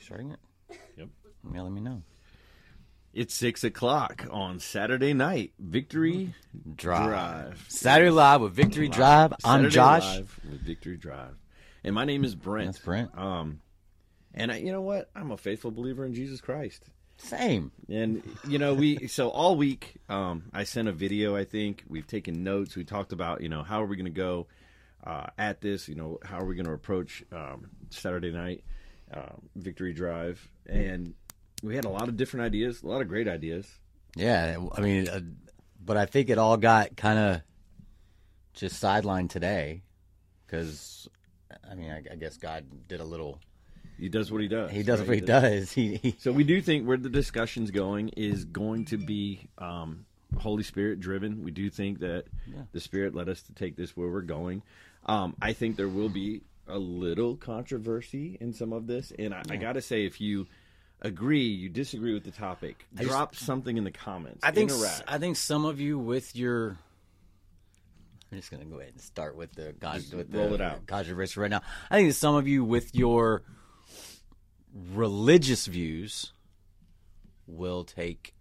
starting it? Yep. Yeah, let me know. It's six o'clock on Saturday night. Victory Drive. Drive. Saturday Live with Victory Drive. I'm Saturday Josh. Live with Victory Drive, and my name is Brent. That's Brent. Um, and I, you know what? I'm a faithful believer in Jesus Christ. Same. And you know, we so all week, um, I sent a video. I think we've taken notes. We talked about you know how are we going to go uh, at this. You know how are we going to approach um, Saturday night um, victory drive, and we had a lot of different ideas, a lot of great ideas. Yeah, I mean, uh, but I think it all got kind of just sidelined today because, I mean, I, I guess God did a little. He does what he does. He does right? what he does. He, he So we do think where the discussion's going is going to be um, Holy Spirit driven. We do think that the Spirit led us to take this where we're going. Um, I think there will be a little controversy in some of this, and I, I got to say, if you agree, you disagree with the topic, just- drop something in the comments. I think. I think some of you with your. I'm just gonna go ahead and start with the Just with roll the it out. controversy right now. I think some of you with your religious views will take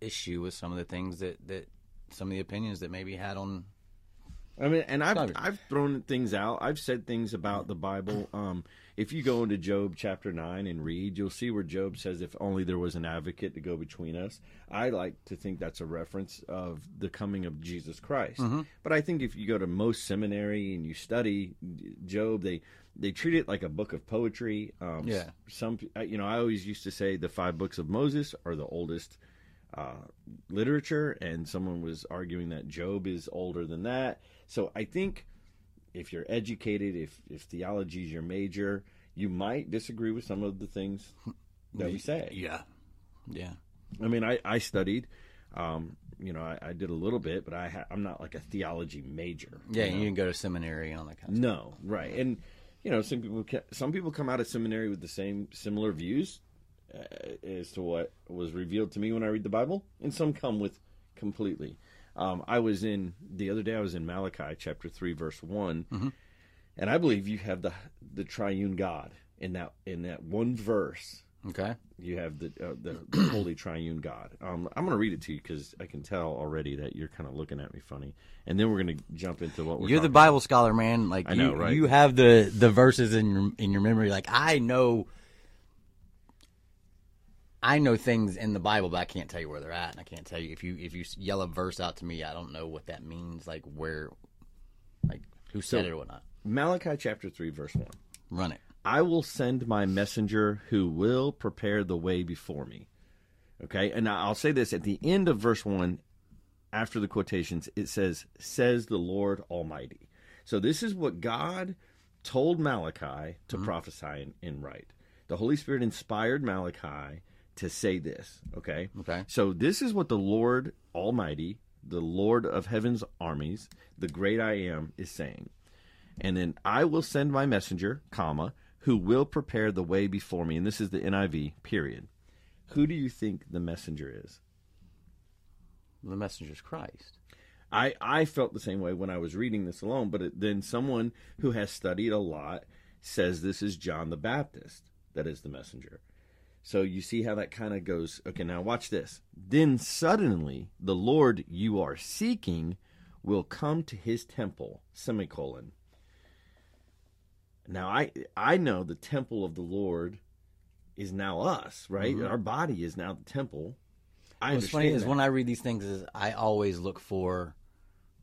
issue with some of the things that that some of the opinions that maybe had on. I mean, and I've Sorry. I've thrown things out. I've said things about the Bible. Um, if you go into Job chapter nine and read, you'll see where Job says, "If only there was an advocate to go between us." I like to think that's a reference of the coming of Jesus Christ. But I think if you go to most seminary and you study Job, they they treat it like a book of poetry. Um, Yeah. Some you know, I always used to say the five books of Moses are the oldest uh, literature, and someone was arguing that Job is older than that. So I think if you're educated, if if theology is your major, you might disagree with some of the things that we say. Yeah, yeah. I mean, I I studied. Um, you know, I, I did a little bit, but I ha- I'm not like a theology major. Yeah, you you know? didn't go to seminary on that kind of. No, right, and you know, some people ca- some people come out of seminary with the same similar views uh, as to what was revealed to me when I read the Bible, and some come with completely. Um, I was in the other day. I was in Malachi chapter three, verse one, and I believe you have the the triune God in that in that one verse. Okay. You have the uh, the, the holy triune God. Um, I'm going to read it to you because I can tell already that you're kind of looking at me funny, and then we're going to jump into what we're. You're the Bible scholar, man. Like I you, know, right? you have the the verses in your in your memory. Like I know, I know things in the Bible, but I can't tell you where they're at, and I can't tell you if you if you yell a verse out to me, I don't know what that means. Like where, like who said it or whatnot. Malachi chapter 3, verse 1. Run it. I will send my messenger who will prepare the way before me. Okay, and I'll say this at the end of verse 1, after the quotations, it says, Says the Lord Almighty. So this is what God told Malachi to mm-hmm. prophesy and, and write. The Holy Spirit inspired Malachi to say this. Okay, Okay. so this is what the Lord Almighty, the Lord of heaven's armies, the great I am, is saying. And then I will send my messenger, comma, who will prepare the way before me. And this is the NIV, period. Who do you think the messenger is? The messenger is Christ. I, I felt the same way when I was reading this alone, but it, then someone who has studied a lot says this is John the Baptist that is the messenger. So you see how that kind of goes. Okay, now watch this. Then suddenly the Lord you are seeking will come to his temple, semicolon. Now I I know the temple of the Lord is now us, right? Mm-hmm. Our body is now the temple. I What's funny understand is when I read these things, is I always look for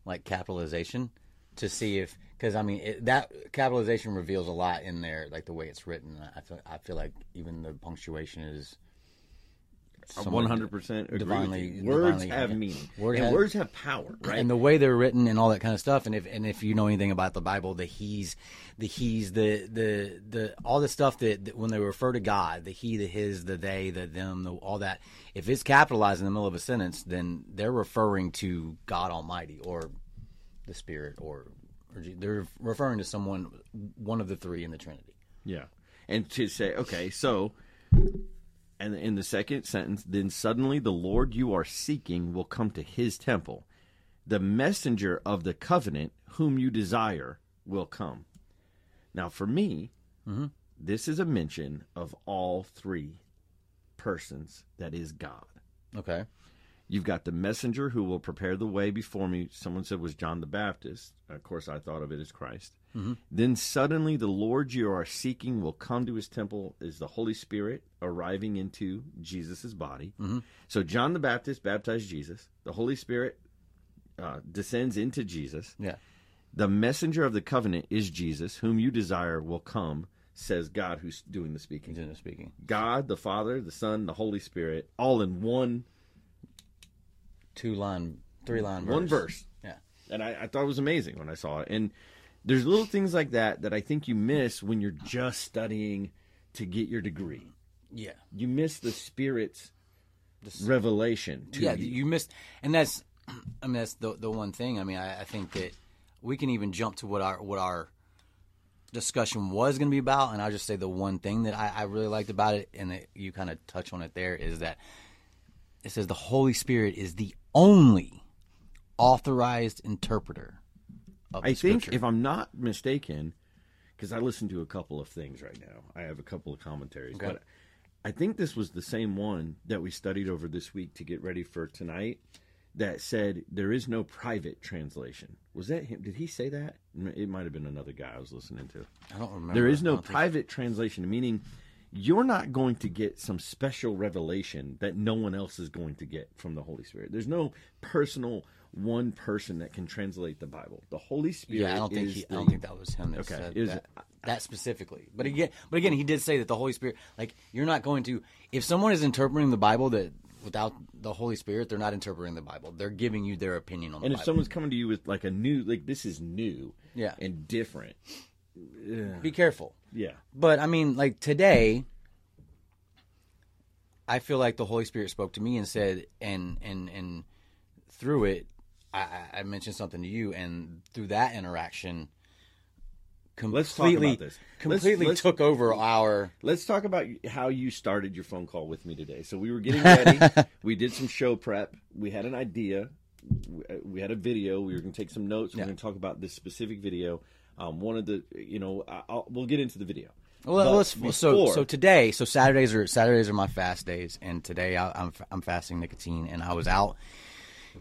like capitalization to see if because I mean it, that capitalization reveals a lot in there, like the way it's written. I feel I feel like even the punctuation is One hundred percent divinely- Words divinely- have yeah. meaning, Word and has- words have power, right? and the way they're written and all that kind of stuff. And if and if you know anything about the Bible, the he's, the he's, the the the all the stuff that, that when they refer to God, the he, the his, the they, the them, the, all that. If it's capitalized in the middle of a sentence, then they're referring to God Almighty or the Spirit or, or they're referring to someone, one of the three in the Trinity. yeah, and to say, okay, so, and in the second sentence, then suddenly the Lord you are seeking will come to His temple. The messenger of the covenant whom you desire will come. Now, for me, mm-hmm. this is a mention of all three persons that is God. Okay. You've got the messenger who will prepare the way before me. Someone said was John the Baptist. Of course, I thought of it as Christ. Then suddenly the Lord you are seeking will come to his temple is the Holy Spirit arriving into Jesus' body. So John the Baptist baptized Jesus. The Holy Spirit uh, descends into Jesus. Yeah. The messenger of the covenant is Jesus, whom you desire will come, says God who's doing the speaking. Generally speaking. God, the Father, the Son, the Holy Spirit, all in one Two line, three line verse. one verse. Yeah. And I, I thought it was amazing when I saw it. And there's little things like that that I think you miss when you're just studying to get your degree. Yeah. You miss the Spirit's revelation to yeah, you. you missed, and that's, I mean, that's the the one thing. I mean, I, I think that we can even jump to what our what our discussion was going to be about, and I'll just say the one thing that I, I really liked about it, and that you kind of touch on it there, is that it says the Holy Spirit is the only authorized interpreter. Of the I think, if I'm not mistaken, because I listened to a couple of things right now, I have a couple of commentaries, Okay. but I think this was the same one that we studied over this week to get ready for tonight. That said, there is no private translation. Was that him? Did he say that? It might have been another guy I was listening to. I don't remember. There is no don't think- private translation, meaning you're not going to get some special revelation that no one else is going to get from the Holy Spirit. There's no personal one person that can translate the Bible. The Holy Spirit. Yeah, I don't think he, I don't think that was him that Okay, said is that, that specifically. But again, but again, he did say that the Holy Spirit, like you're not going to, if someone is interpreting the Bible that without the Holy Spirit, they're not interpreting the Bible. They're giving you their opinion on the And if Bible. someone's coming to you with like a new, like this is new, Yeah. and different, Be careful. yeah, But I mean, like today, I feel like the Holy Spirit spoke to me and said, and and and through it, I, I- mentioned something to you, and through that interaction, Let's talk completely about this. Let's- completely let's- took over our. Let's talk about how you started your phone call with me today. So we were getting ready. we did some show prep. We had an idea. We- uh, We had a video. We were going to take some notes. We Yeah. going to talk about this specific video. Um, one of the, you know, I'll, we'll get into the video. Well, let's, so before- so today, so Saturdays are Saturdays are my fast days, and today I, I'm I'm fasting nicotine, and I was out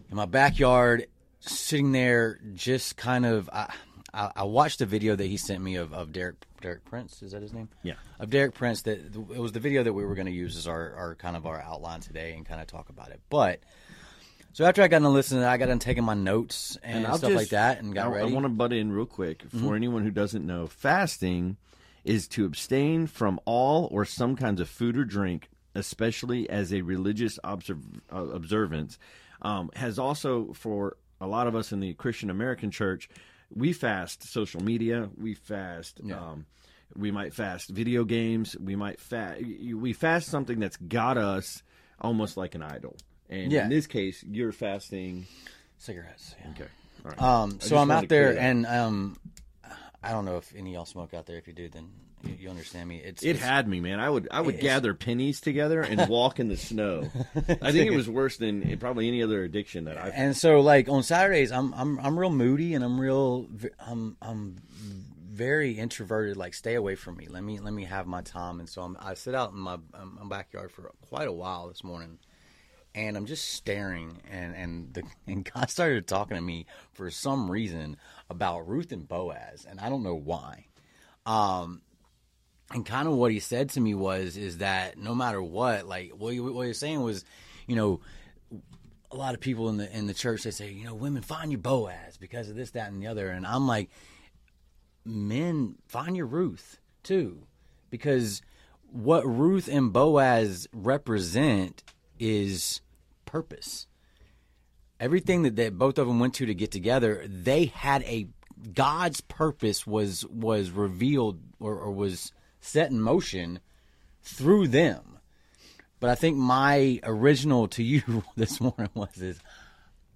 in my backyard, sitting there, just kind of. I, I, I watched a video that he sent me of, of Derek Derek Prince. Is that his name? Yeah. Of Derek Prince. That it was the video that we were going to use as our, our kind of our outline today, and kind of talk about it. But so after I got to listen, I got done taking my notes and, I'll stuff just- like that, and got I, ready. I want to butt in real quick for Mm-hmm. anyone who doesn't know. Fasting is to abstain from all or some kinds of food or drink, especially as a religious observ- uh, observance. Um, has also for a lot of us in the Christian American church, we fast social media. We fast. Um, we might fast video games. We might fast. We fast something that's got us almost like an idol. And Yeah. in this case, you're fasting. cigarettes. Yeah. Okay. All right. Um, so I'm out there, and um, I don't know if any of y'all smoke out there. If you do, then you, you understand me. It's It it's- had me, man. I would I would gather pennies together and walk in the snow. I think it was worse than probably any other addiction that I've. and so like on Saturdays, I'm I'm I'm real moody, and I'm real I'm I'm very introverted. Like, stay away from me. Let me let me have my time. And so I'm, I sit out in my, um, my backyard for quite a while this morning, and I'm just staring. And and the and God started talking to me for some reason about Ruth and Boaz, and I don't know why. Um, and kind of what he said to me was is that no matter what, like what he, what he was saying was, you know, a lot of people in the in the church they say, you know, women find your Boaz because of this, that, and the other, and I'm like, men find your Ruth too, because what Ruth and Boaz represent is purpose. Everything that, that both of them went to to get together, they had a God's purpose was was revealed or, or was set in motion through them. But I think my original to you this morning was is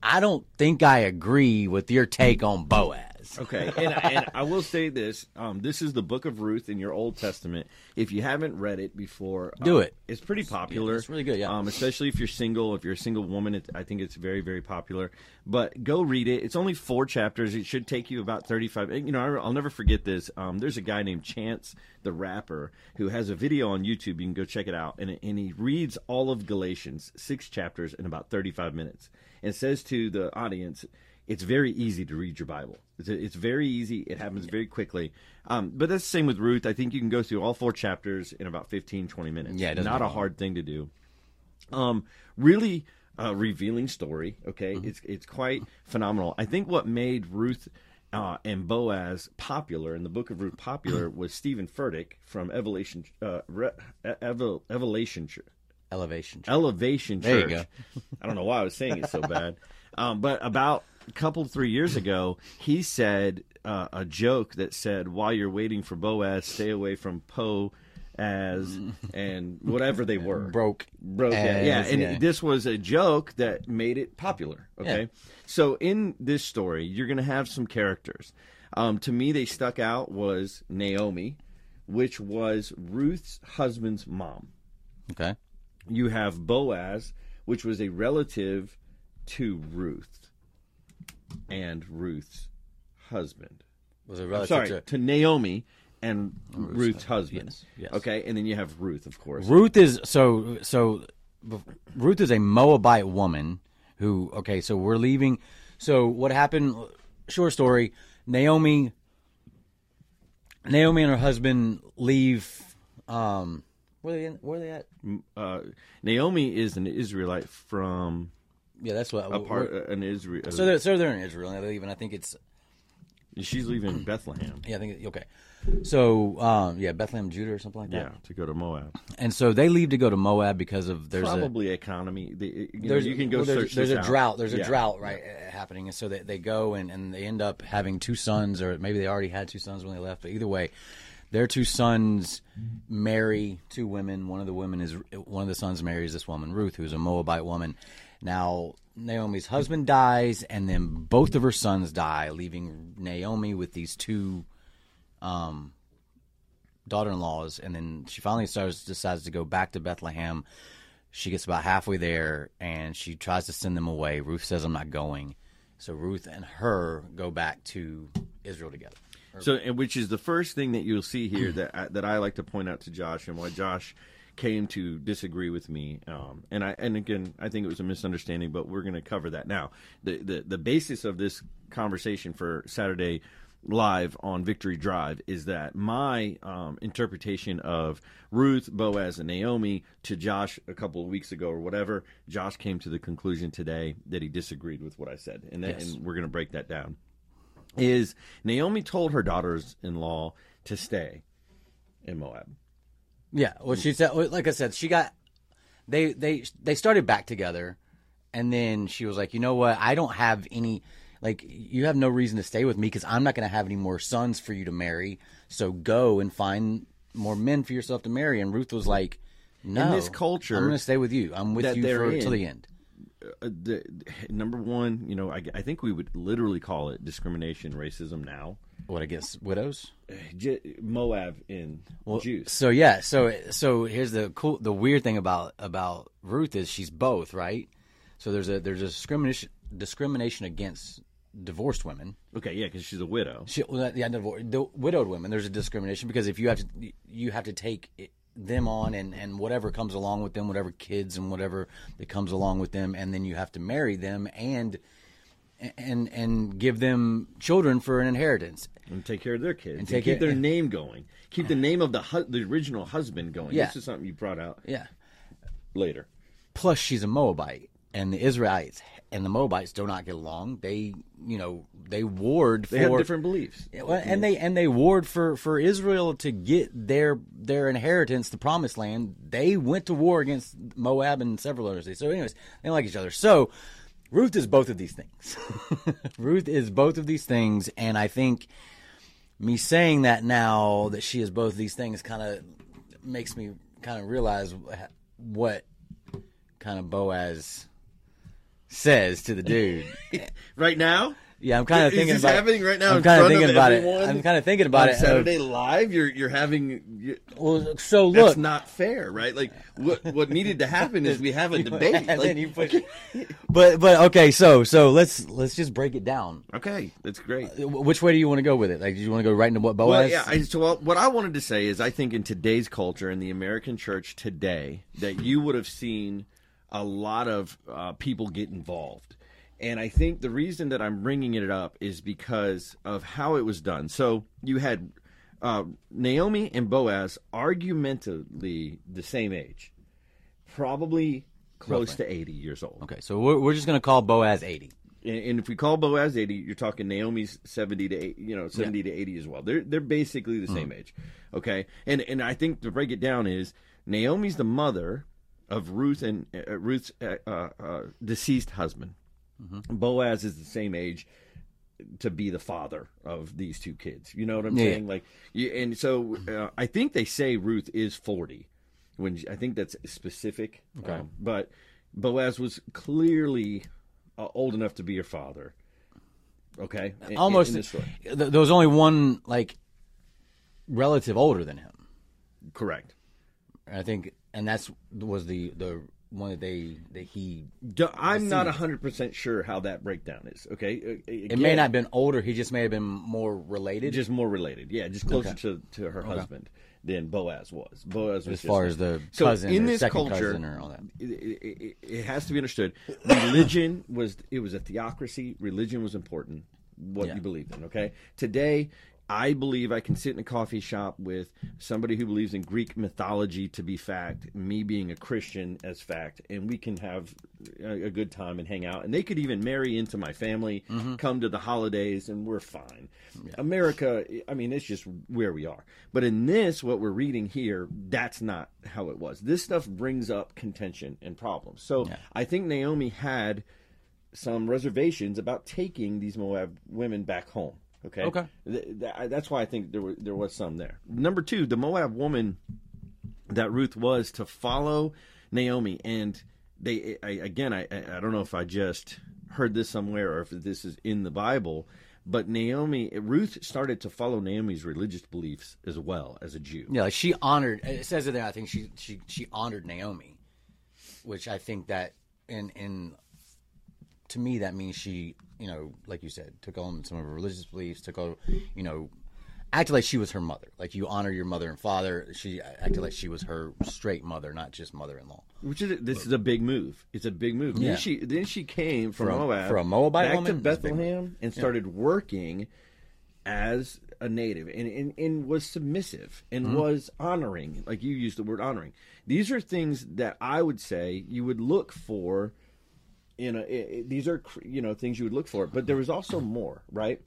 I don't think I agree with your take on Boaz. Is. Okay, and, and I will say this: um, this is the Book of Ruth in your Old Testament. If you haven't read it before, Do um, it. It's pretty popular. it's really good, yeah. Um, especially if you're single. If you're a single woman, it, I think it's very, very popular. But go read it. It's only four chapters. It should take you about thirty-five. You know, I, I'll never forget this. Um, there's a guy named Chance the rapper who has a video on YouTube. You can go check it out, and and he reads all of Galatians, six chapters in about thirty-five minutes, and says to the audience it's very easy to read your Bible. It's, it's very easy. It happens very quickly. Um, but that's the same with Ruth. I think you can go through all four chapters in about 15, 20 minutes. Yeah, not a long. hard thing to do. Um, really uh, revealing story. Okay, Mm-hmm. it's it's quite phenomenal. I think what made Ruth uh, and Boaz popular in the Book of Ruth popular was Stephen Furtick from Evolution uh, Re- Evo, Evolution Ch- Elevation. Elevation There you go. I don't know why I was saying it so bad. Um, but about a couple, three years ago, he said uh, a joke that said, while you're waiting for Boaz, stay away from Poe as and whatever they were. Broke. Broke. yeah, as, yeah. And yeah. this was a joke that made it popular. Okay. Yeah. So in this story, you're going to have some characters. Um, to me, they stuck out was Naomi, which was Ruth's husband's mom Okay. you have Boaz, which was a relative to Ruth and Ruth's husband. Was a relative sorry, to to Naomi and Ruth's, husband. yes, yes. Okay, and then you have Ruth, of course. Ruth is so so. Ruth is a Moabite woman who. Okay, so we're leaving. So what happened? Short story. Naomi. Naomi and her husband leave. Um, where they in, where are they at? Uh, Naomi is an Israelite from Yeah, that's what. a part an Israel. so they're so they're in Israel and they leave, and I think it's she's leaving Bethlehem. yeah, I think it, okay. So um, yeah, Bethlehem, Judah, or something like that. Yeah, to go to Moab. And so they leave to go to Moab because of there's a Probably economy. The, you, know, there's you can go well, there's, search there's a out. drought there's a Yeah. drought right uh, happening and so they, they go and, and they end up having two sons or maybe they already had two sons when they left but either way their two sons marry two women one of the women is one of the sons marries this woman ruth who's a moabite woman now naomi's husband dies and then both of her sons die leaving naomi with these two um, daughter-in-laws and then she finally starts decides to go back to bethlehem she gets about halfway there and she tries to send them away. Ruth says, I'm not going. So Ruth and her go back to Israel together. So, which is the first thing that you'll see here that that I like to point out to Josh, and why Josh came to disagree with me. Um, and I and again, I think it was a misunderstanding, but we're going to cover that now. The, the the basis of this conversation for Saturday live on Victory Drive is that my um, interpretation of Ruth, Boaz, and Naomi to Josh a couple of weeks ago or whatever, Josh came to the conclusion today that he disagreed with what I said, and, that, Yes. and we're going to break that down is Naomi told her daughters-in-law to stay in Moab. Yeah. Well, she said, like I said, she got, they, they, they started back together. And then she was like, you know what? I don't have any, like, you have no reason to stay with me because I'm not going to have any more sons for you to marry. So go and find more men for yourself to marry. And Ruth was like, no. this culture I'm going to stay with you. I'm with you for, in, till the end. Uh, the, number one, you know, I, I think we would literally call it discrimination, racism now. What, I guess, widows? J- Moab in Jews. So yeah, so so here's the cool, the weird thing about about Ruth is she's both right. So there's a there's a discrimination discrimination against divorced women. Okay, yeah, because she's a widow. She, well, yeah, divor- the widowed women. There's a discrimination because if you have to you have to take it- them on and and whatever comes along with them, whatever kids and whatever that comes along with them, and then you have to marry them and and and give them children for an inheritance. And take care of their kids. And take keep it- their name going. Keep the name of the hu- the original husband going. Yeah. This is something you brought out Yeah. later. plus she's a Moabite, and the Israelites and the Moabites do not get along. They, you know, they warred They for have different beliefs. And they and they warred for for Israel to get their their inheritance, the promised land. They went to war against Moab and several others. So, anyways, they don't like each other. So, Ruth is both of these things. Ruth is both of these things, and I think me saying that now that she is both of these things kind of makes me kind of realize what kind of Boaz says to the dude. Right now, Yeah, I'm kind of Is thinking this about happening right now I'm kind of thinking about it. I'm kind of thinking about it. of- Saturday Live, you're you're having. You, well, so look, that's not fair, right? Like what what needed to happen is we have a debate. Like, then you push. but but okay, so so let's let's just break it down. okay, that's great. Uh, wh- Which way do you want to go with it? Like, do you want to go right into what Boaz? Well, yeah. I, so well, what I wanted to say is, I think in today's culture, in the American church today, that you would have seen a lot of uh, people get involved, and I think the reason that I'm bringing it up is because of how it was done. So you had uh, Naomi and Boaz argumentatively the same age, probably close Roughly. to 80 years old. okay, so we're, we're just gonna call Boaz eighty. And, and if we call Boaz 80, you're talking Naomi's 70 to 80, you know, 70 to 80 as well. They're they're basically the same age. Okay? And and I think to break it down is Naomi's the mother of Ruth and uh, Ruth's uh, uh, uh, deceased husband. Boaz is the same age to be the father of these two kids. You know what I'm Yeah. saying? Like you, and so uh, I think they say Ruth is 40 when I think that's specific. Okay. Um, but Boaz was clearly uh, old enough to be your father. Okay, In- Almost. in th- there was only one like relative older than him. correct. I think, and that's was the the one that they that he. Do- I'm not 100 percent sure how that breakdown is. Okay, Uh, It may not have been older. He just may have been more related. just more related. Yeah, just closer to, to her husband than Boaz was. Boaz was as far as just- the So cousin, in or this second culture, cousin, or all that. it, it, it- it has to be understood. Religion was it was a theocracy. Religion was important. What Yeah. you believed in. Okay. Today, I believe I can sit in a coffee shop with somebody who believes in Greek mythology to be fact, me being a Christian as fact, and we can have a, a good time and hang out. And they could even marry into my family, Mm-hmm. come to the holidays, and we're fine. America, I mean, it's just where we are. But in this, what we're reading here, that's not how it was. This stuff brings up contention and problems. So Yeah. I think Naomi had some reservations about taking these Moab women back home. Okay. Okay. Th- th- that's why I think there were, there was some there. Number two, the Moab woman that Ruth was to follow Naomi, and they I, again, I I don't know if I just heard this somewhere or if this is in the Bible, but Naomi Ruth started to follow Naomi's religious beliefs as well as a Jew. Yeah, like she honored. It says it there. I think she she she honored Naomi, which I think that in in to me that means she you know like you said took on some of her religious beliefs, took on you know acted like she was her mother. Like you honor your mother and father. She acted like she was her straight mother, not just mother-in-law. Which is this is a big move. It's a big move. Yeah. Then she then she came from from Moab a Moabite back woman, to it's a big move. Bethlehem and started working as a native and, and, and was submissive and Mm-hmm. was honoring, like you used the word honoring. These are things that I would say you would look for. In a, i- i- these are you know things you would look for, but there was also more, right?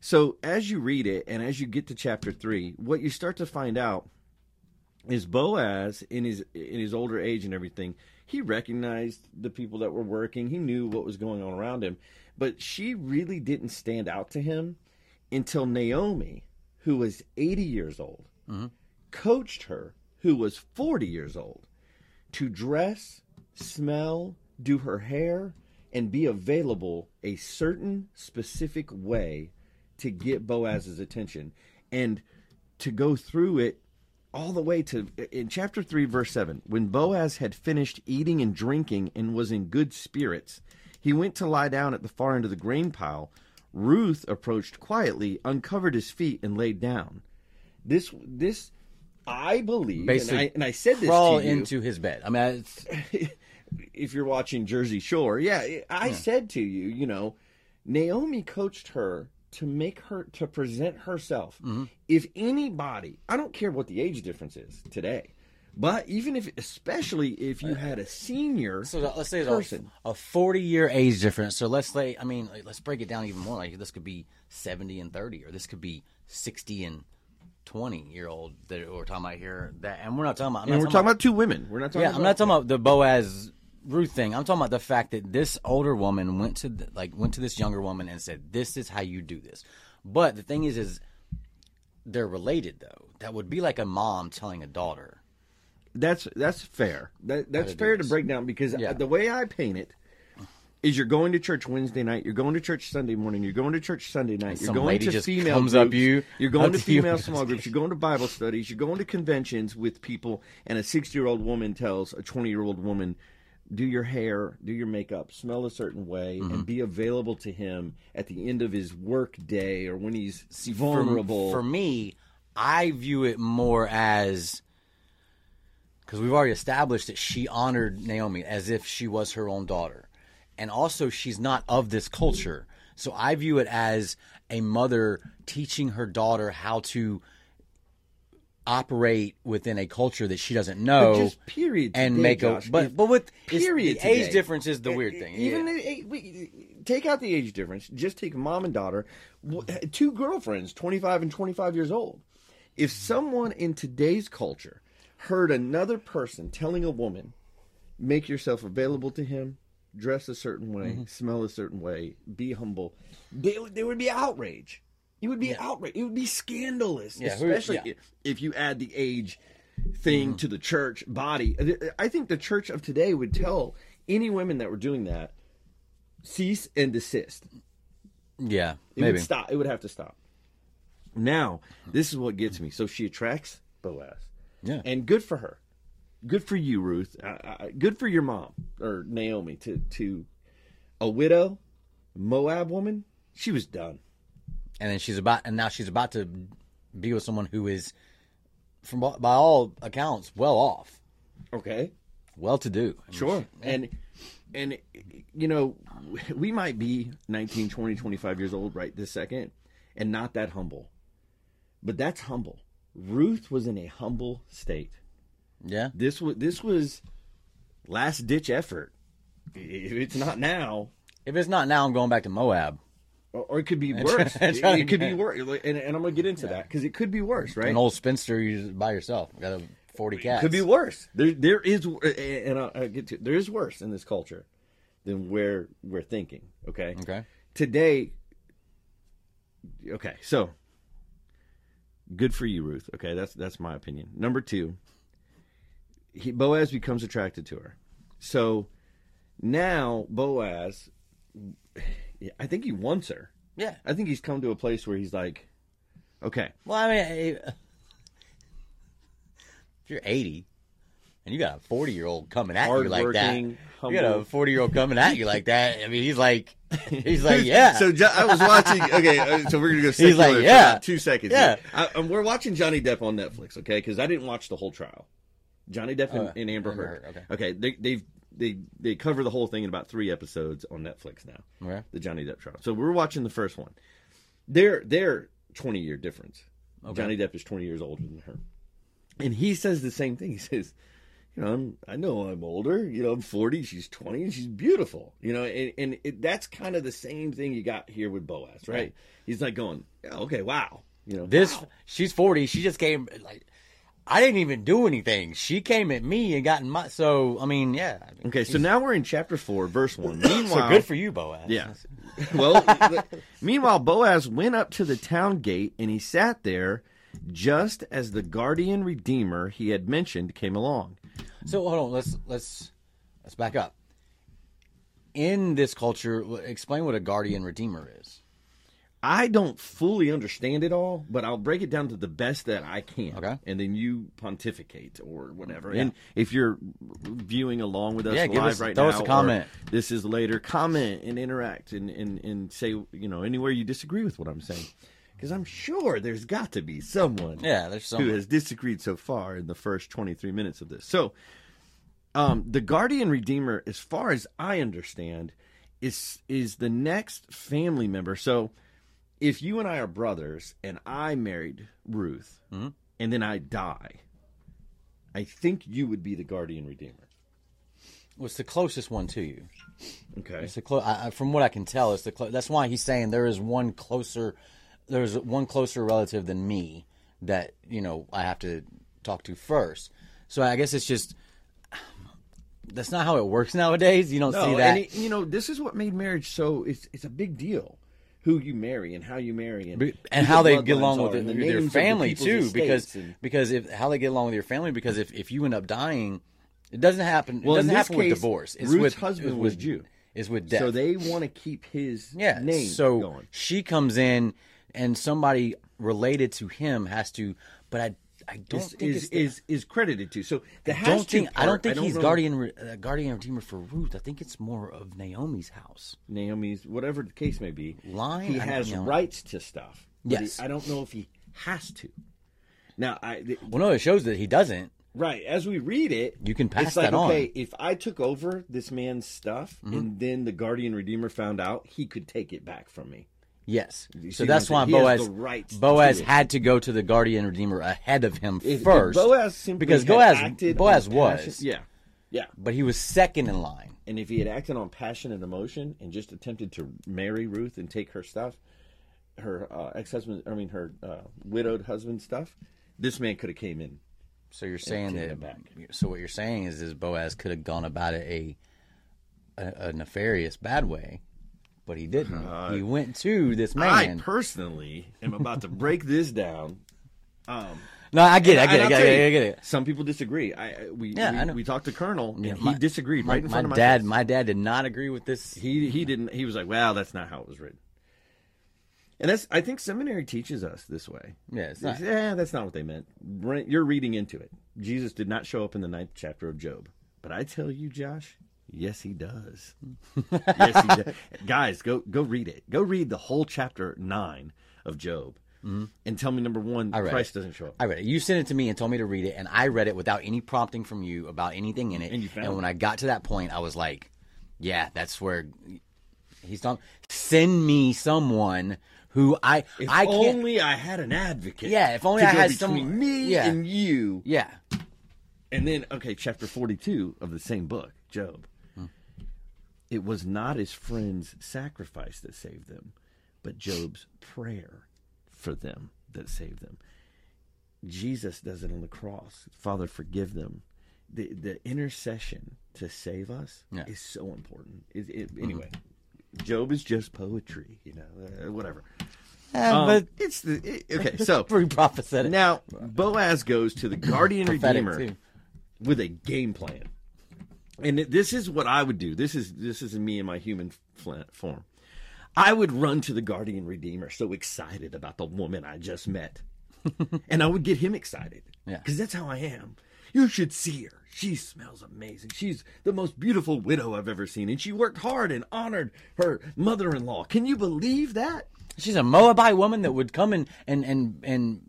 So as you read it and as you get to chapter three, what you start to find out is Boaz in his in his older age and everything, he recognized the people that were working. He knew what was going on around him, but she really didn't stand out to him until Naomi, who was 80 years old, mm-hmm. coached her, who was 40 years old, to dress, smell, do her hair, and be available a certain specific way to get Boaz's attention. And to go through it all the way to in chapter 3 verse 7 when Boaz had finished eating and drinking and was in good spirits he went to lie down at the far end of the grain pile. Ruth approached quietly uncovered his feet and laid down. This this I believe and I, and I said this Crawl to you into his bed. I mean, it's, if you're watching Jersey Shore, yeah, I said to you, you know, Naomi coached her to make her to present herself. Mm-hmm. If anybody, I don't care what the age difference is today, but even if, especially if you had a senior so let's say person, a, forty-year age difference. So let's say, I mean, let's break it down even more. Like this could be seventy and thirty, or this could be sixty and twenty-year-old that we're talking about here. That, and we're not talking about. I'm and we're talking about two women. We're not talking. Yeah, about, I'm not talking about the Boaz Ruth thing. I'm talking about the fact that this older woman went to the, like went to this younger woman and said, "This is how you do this." But the thing is, is they're related though. That would be like a mom telling a daughter. That's that's fair. That that's fair to break down because Yeah. the way I paint it, is you're going to church Wednesday night, you're going to church Sunday morning, you're going to church Sunday night, you're going to female comes groups, up you, you're going to up to you. female small groups, you're going to Bible studies, you're going to conventions with people, and a 60 year old woman tells a 20 year old woman, do your hair, do your makeup, smell a certain way, Mm-hmm. and be available to him at the end of his work day or when he's For- vulnerable. For, me, I view it more as because we've already established that she honored Naomi as if she was her own daughter, and also she's not of this culture. So I view it as a mother teaching her daughter how to operate within a culture that she doesn't know. But just period and today, make Josh, a but but with period the age difference is the weird thing. Even yeah. the we- take out the age difference. Just take mom and daughter, two girlfriends, twenty five and twenty five years old. If someone in today's culture heard another person telling a woman, "Make yourself available to him, dress a certain way, Mm-hmm. smell a certain way, be humble," they would- there would be outrage. It would be outrage. It would be scandalous, Yeah, especially yeah. if, you add the age thing to the church body. I think the church of today would tell any women that were doing that cease and desist. yeah, It maybe would stop. It would have to stop. Now, this is what gets me. So she attracts Boaz. Yeah. And good for her. Good for you, Ruth. Uh, good for your mom or Naomi to to a widow, Moab woman. She was done. And then she's about and now she's about to be with someone who is from by all accounts well off Okay. well to do Sure. And and you know, we might be 19, 20, 25 years old right this second and not that humble. But that's humble. Ruth was in a humble state. yeah This was this was last ditch effort. If it's not now, if it's not now i'm going back to moab or, it could be worse. it, it could be worse, and, and I'm gonna get into that because it could be worse, right? an old spinster you by yourself got a 40 cats could be worse. There, there is, and I'll, I'll get to. There is worse in this culture than where we're thinking. Okay. okay Today. Okay, so good for you, Ruth. Okay, that's that's my opinion. Number two, he, Boaz becomes attracted to her. So now Boaz, I think he wants her. yeah I think he's come to a place where he's like, okay, well i mean if you're 80 and you got a 40 year old coming at you like that Hardworking, you got a 40 year old coming at you like that i mean he's like he's like yeah So Jo- I was watching. Okay, uh, so we're gonna go. He's like, yeah. two seconds. Yeah. I, um, we're watching Johnny Depp on Netflix. Okay, because I didn't watch the whole trial. Johnny Depp and, Oh, and Amber Heard. Heard, Okay, they they they they cover the whole thing in about three episodes on Netflix now. Okay. The Johnny Depp trial. So we're watching the first one. They're they're twenty year difference. Johnny Depp is twenty years older than her, and he says the same thing. He says. You know, I'm, I know I'm older. You know, I'm 40. She's 20, and she's beautiful. You know, and, and it, that's kind of the same thing you got here with Boaz, right? Right. He's like going, yeah, okay, wow. You know, This wow. she's forty. She just came like I didn't even do anything. She came at me and got in my. So I mean, yeah. I mean, Okay, so now we're in chapter four, verse one. so good for you, Boaz. Yeah. Well, meanwhile, Boaz went up to the town gate and he sat there just as the guardian redeemer he had mentioned came along. So hold on. Let's let's let's back up. In this culture, explain what a guardian redeemer is. I don't fully understand it all, but I'll break it down to the best that I can. Okay. And then you pontificate or whatever. Yeah. And if you're viewing along with us Yeah, live us- right throw now, us a comment. this is later, comment and interact and, and, and say, you know, anywhere you disagree with what I'm saying. Because I'm sure there's got to be someone Yeah, there's some. who has disagreed so far in the first 23 minutes of this. So, um, the guardian redeemer, as far as I understand, is is the next family member. So, if you and I are brothers, and I married Ruth, mm-hmm. and then I die, I think you would be the guardian redeemer. What's the closest one to you? Okay. It's the clo- I, I- from what I can tell, it's the clo- that's why he's saying there is one closer, there's one closer relative than me that you know I have to talk to first. So I guess it's just that's not how it works nowadays. You don't see that. and it, you know this is what made marriage so it's it's a big deal. Who you marry and how you marry and, and how they get along with, the their of the family too, because and- because if how they get along with your family, because if, if you end up dying, it doesn't happen. Well, it doesn't this happen with case, divorce. It's Ruth's with, husband with- was Jew. is with death. So they want to keep his yeah. name so going. she comes in, and somebody related to him has to. But I I don't Is think is, the- is is credited to. So the I don't think I don't think he's know guardian uh, guardian redeemer for Ruth. I think it's more of Naomi's house. Naomi's whatever the case may be. Line? He I has know. rights to stuff. but he- Yes. I don't know if he has to. Now I th- Well, no, it shows that he doesn't. right as we read it, You can pass it's like that on. okay, if I took over this man's stuff Mm-hmm. and then the guardian redeemer found out, he could take it back from me. Yes. So that's why? He has Boaz to Boaz had to go to the guardian redeemer ahead of him If, if first. Boaz simply because Boaz acted Boaz was, passion- yeah, yeah. but he was second in line. And if he had acted on passion and emotion and just attempted to marry Ruth and take her stuff, her uh, ex-husband, I mean her uh, widowed husband stuff, this man could have came in. So you're saying that. So what you're saying is, is Boaz could have gone about it a, a, a nefarious, bad way, but he didn't. he went to this man. I personally am about to break this down. Um, no, I get it. I get it. I get it. I get it. Some people disagree. I we Yeah, we, we talked to Colonel and Yeah, he my- disagreed My, right in my front of my dad, face. my dad did not agree with this. He he didn't. He was like, "Wow, that's not how it was written." And that's I think seminary teaches us this way. Yeah, not. Yeah, that's not what they meant. You're reading into it. Jesus did not show up in the ninth chapter of Job, but I tell you, Josh, yes, he does. yes, he does. Guys, go go read it. Go read the whole chapter nine of Job, mm-hmm. and tell me number one, I read Christ it. doesn't show up. I read it. You sent it to me and told me to read it, and I read it without any prompting from you about anything in it. And you found when it. I got to that point, I was like, "Yeah, that's where he's talking. Send me someone who I If I can't. only I had an advocate. Yeah, if only I had between some- me yeah. and you. yeah, And then, okay, chapter 42 of the same book, Job. It was not his friend's sacrifice that saved them, but Job's prayer for them that saved them. Jesus does it on the cross. Father, forgive them. The, the intercession to save us Yeah. is so important. It, it, anyway, Job is just poetry, you know, uh, whatever. Eh, Um, but it's the it- okay. So pretty prophetic. now Boaz goes to the guardian redeemer too. with a game plan, and this is what I would do. This is this is me in my human form. I would run to the guardian redeemer, so excited about the woman I just met, and I would get him excited. Yeah. because that's how I am. You should see her. She smells amazing. She's the most beautiful widow I've ever seen, and she worked hard and honored her mother-in-law. Can you believe that? She's a Moabite woman that would come and and and and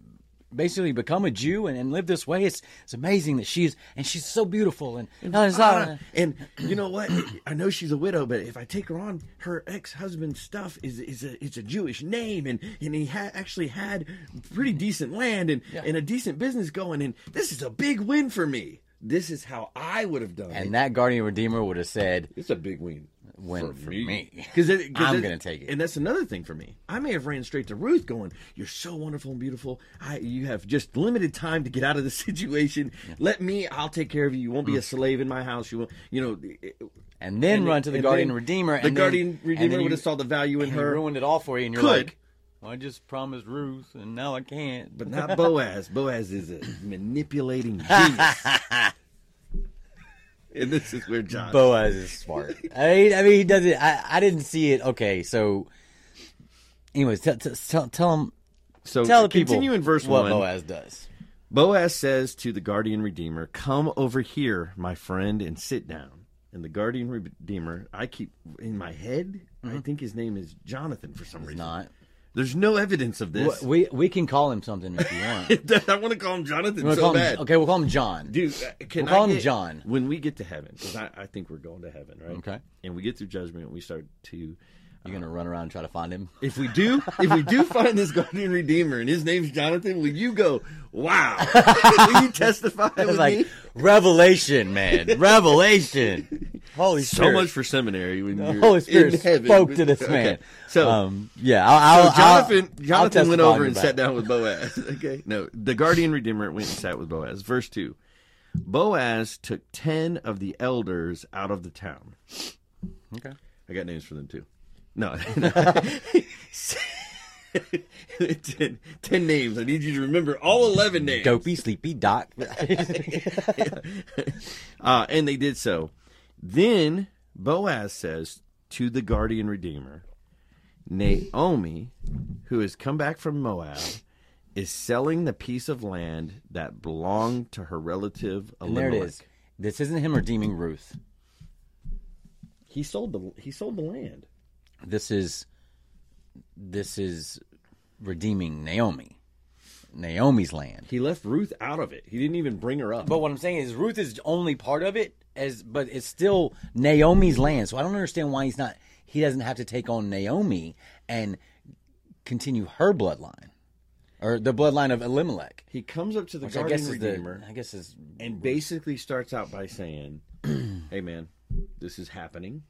basically become a Jew and, and live this way. It's it's amazing that she's and she's so beautiful and not- Ah, and you know what? I know she's a widow, but if I take her on, her ex-husband's stuff is is a it's a Jewish name, and and he ha- actually had pretty decent land and and a decent business going, and this is a big win for me. This is how I would have done it. and that guardian redeemer would have said, It's a big win. Win for me. Because I'm gonna take it. And that's another thing for me. I may have ran straight to Ruth, going, "You're so wonderful and beautiful. I, you have just limited time to get out of the situation. Let me. I'll take care of you. You won't be Mm. a slave in my house. You won't. You know." and then and- run to the guardian redeemer. The guardian then redeemer would have saw the value in and her, ruined it all for you, and you're Could. like, I just promised Ruth, and now I can't. but not Boaz. Boaz is a manipulating genius. and this is where John. Boaz is smart. I mean, I mean, he does it. I, I didn't see it. Okay, so, anyways, tell tell tell him, so tell the people continue in verse what one. Boaz does. Boaz says to the guardian redeemer, Come over here, my friend, and sit down. And the guardian redeemer, I keep in my head, I mm-hmm. think his name is Jonathan for some reason. Not There's no evidence of this. we we can call him something if you want. I want to call him Jonathan so call him- bad. okay, we'll call him John. Dude, uh, can We'll call I him get- John. When we get to heaven, because I, I think we're going to heaven, right? Okay. And we get through judgment, and we start to. You're gonna run around and try to find him. If we do, if we do find this guardian redeemer and his name's Jonathan, will you go, wow? will you testify with like me? revelation, man, revelation. Holy So Spirit. much for seminary when The you're Holy Spirit in heaven. spoke to this Okay. man. So, um, yeah, I'll, I'll, so Jonathan, I'll, Jonathan I'll went over and your sat down with Boaz. Okay, no, the guardian redeemer went and sat with Boaz. Verse two, Boaz took ten of the elders out of the town. Okay. I got names for them too. No, ten names. I need you to remember all eleven names. Dopey, sleepy, doc. uh, and they did so. Then Boaz says to the guardian redeemer, Naomi, who has come back from Moab, is selling the piece of land that belonged to her relative And there it is. This isn't him redeeming Ruth. He sold the he sold the land. This is this is redeeming Naomi. Naomi's land. He left Ruth out of it. He didn't even bring her up. But what I'm saying is Ruth is only part of it as but it's still Naomi's land. So I don't understand why he's not he doesn't have to take on Naomi and continue her bloodline. Or the bloodline of Elimelech. he comes up to the Which I guess redeemer the I guess is and basically starts out by saying, "Hey man, this is happening,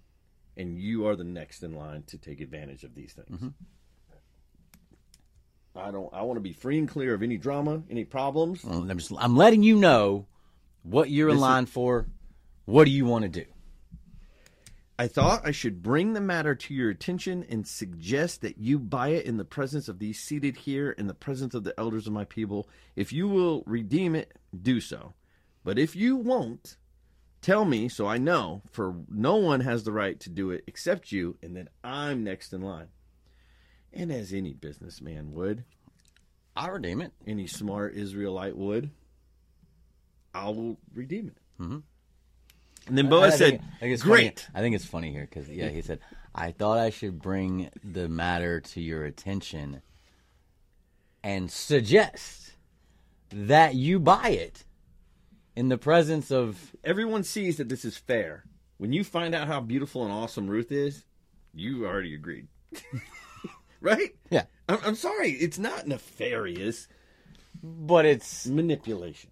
and you are the next in line to take advantage of these things." Mm-hmm. I don't. I want to be free and clear of any drama, any problems. I'm, just, I'm letting you know what you're in This is- line for. What do you want to do? I thought I should bring the matter to your attention and suggest that you buy it in the presence of these seated here, in the presence of the elders of my people. If you will redeem it, do so. But if you won't, tell me so I know, for no one has the right to do it except you, and then I'm next in line. And as any businessman would, I'll redeem it. any smart Israelite would, I will redeem it. Mm-hmm. And then I Boaz think- said, I think "Great." Funny. I think it's funny here because yeah, he said, "I thought I should bring the matter to your attention and suggest that you buy it in the presence of." everyone sees that this is fair. When you find out how beautiful and awesome Ruth is, you already agreed. right? Yeah, I'm, I'm sorry, it's not nefarious but it's manipulation.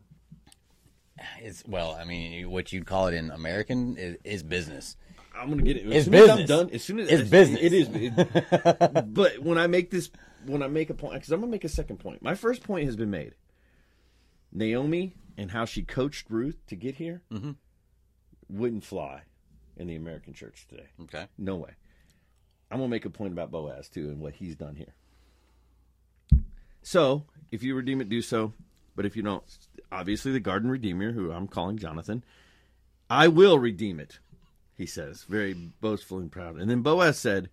it's well, I mean, what you'd call it in American is, is business. I'm gonna get it. As It's soon as I'm done, as soon as It's business. It is. it- but when I make this, when I make a point, because I'm gonna make a second point. My first point has been made. Naomi and how she coached Ruth to get here Mm-hmm. wouldn't fly in the American church today. Okay. No way. I'm gonna make a point about Boaz too and what he's done here. So, if you redeem it, do so. But if you don't, obviously the guardian redeemer, who I'm calling Jonathan, I will redeem it. He says, very boastful and proud. And then Boaz said,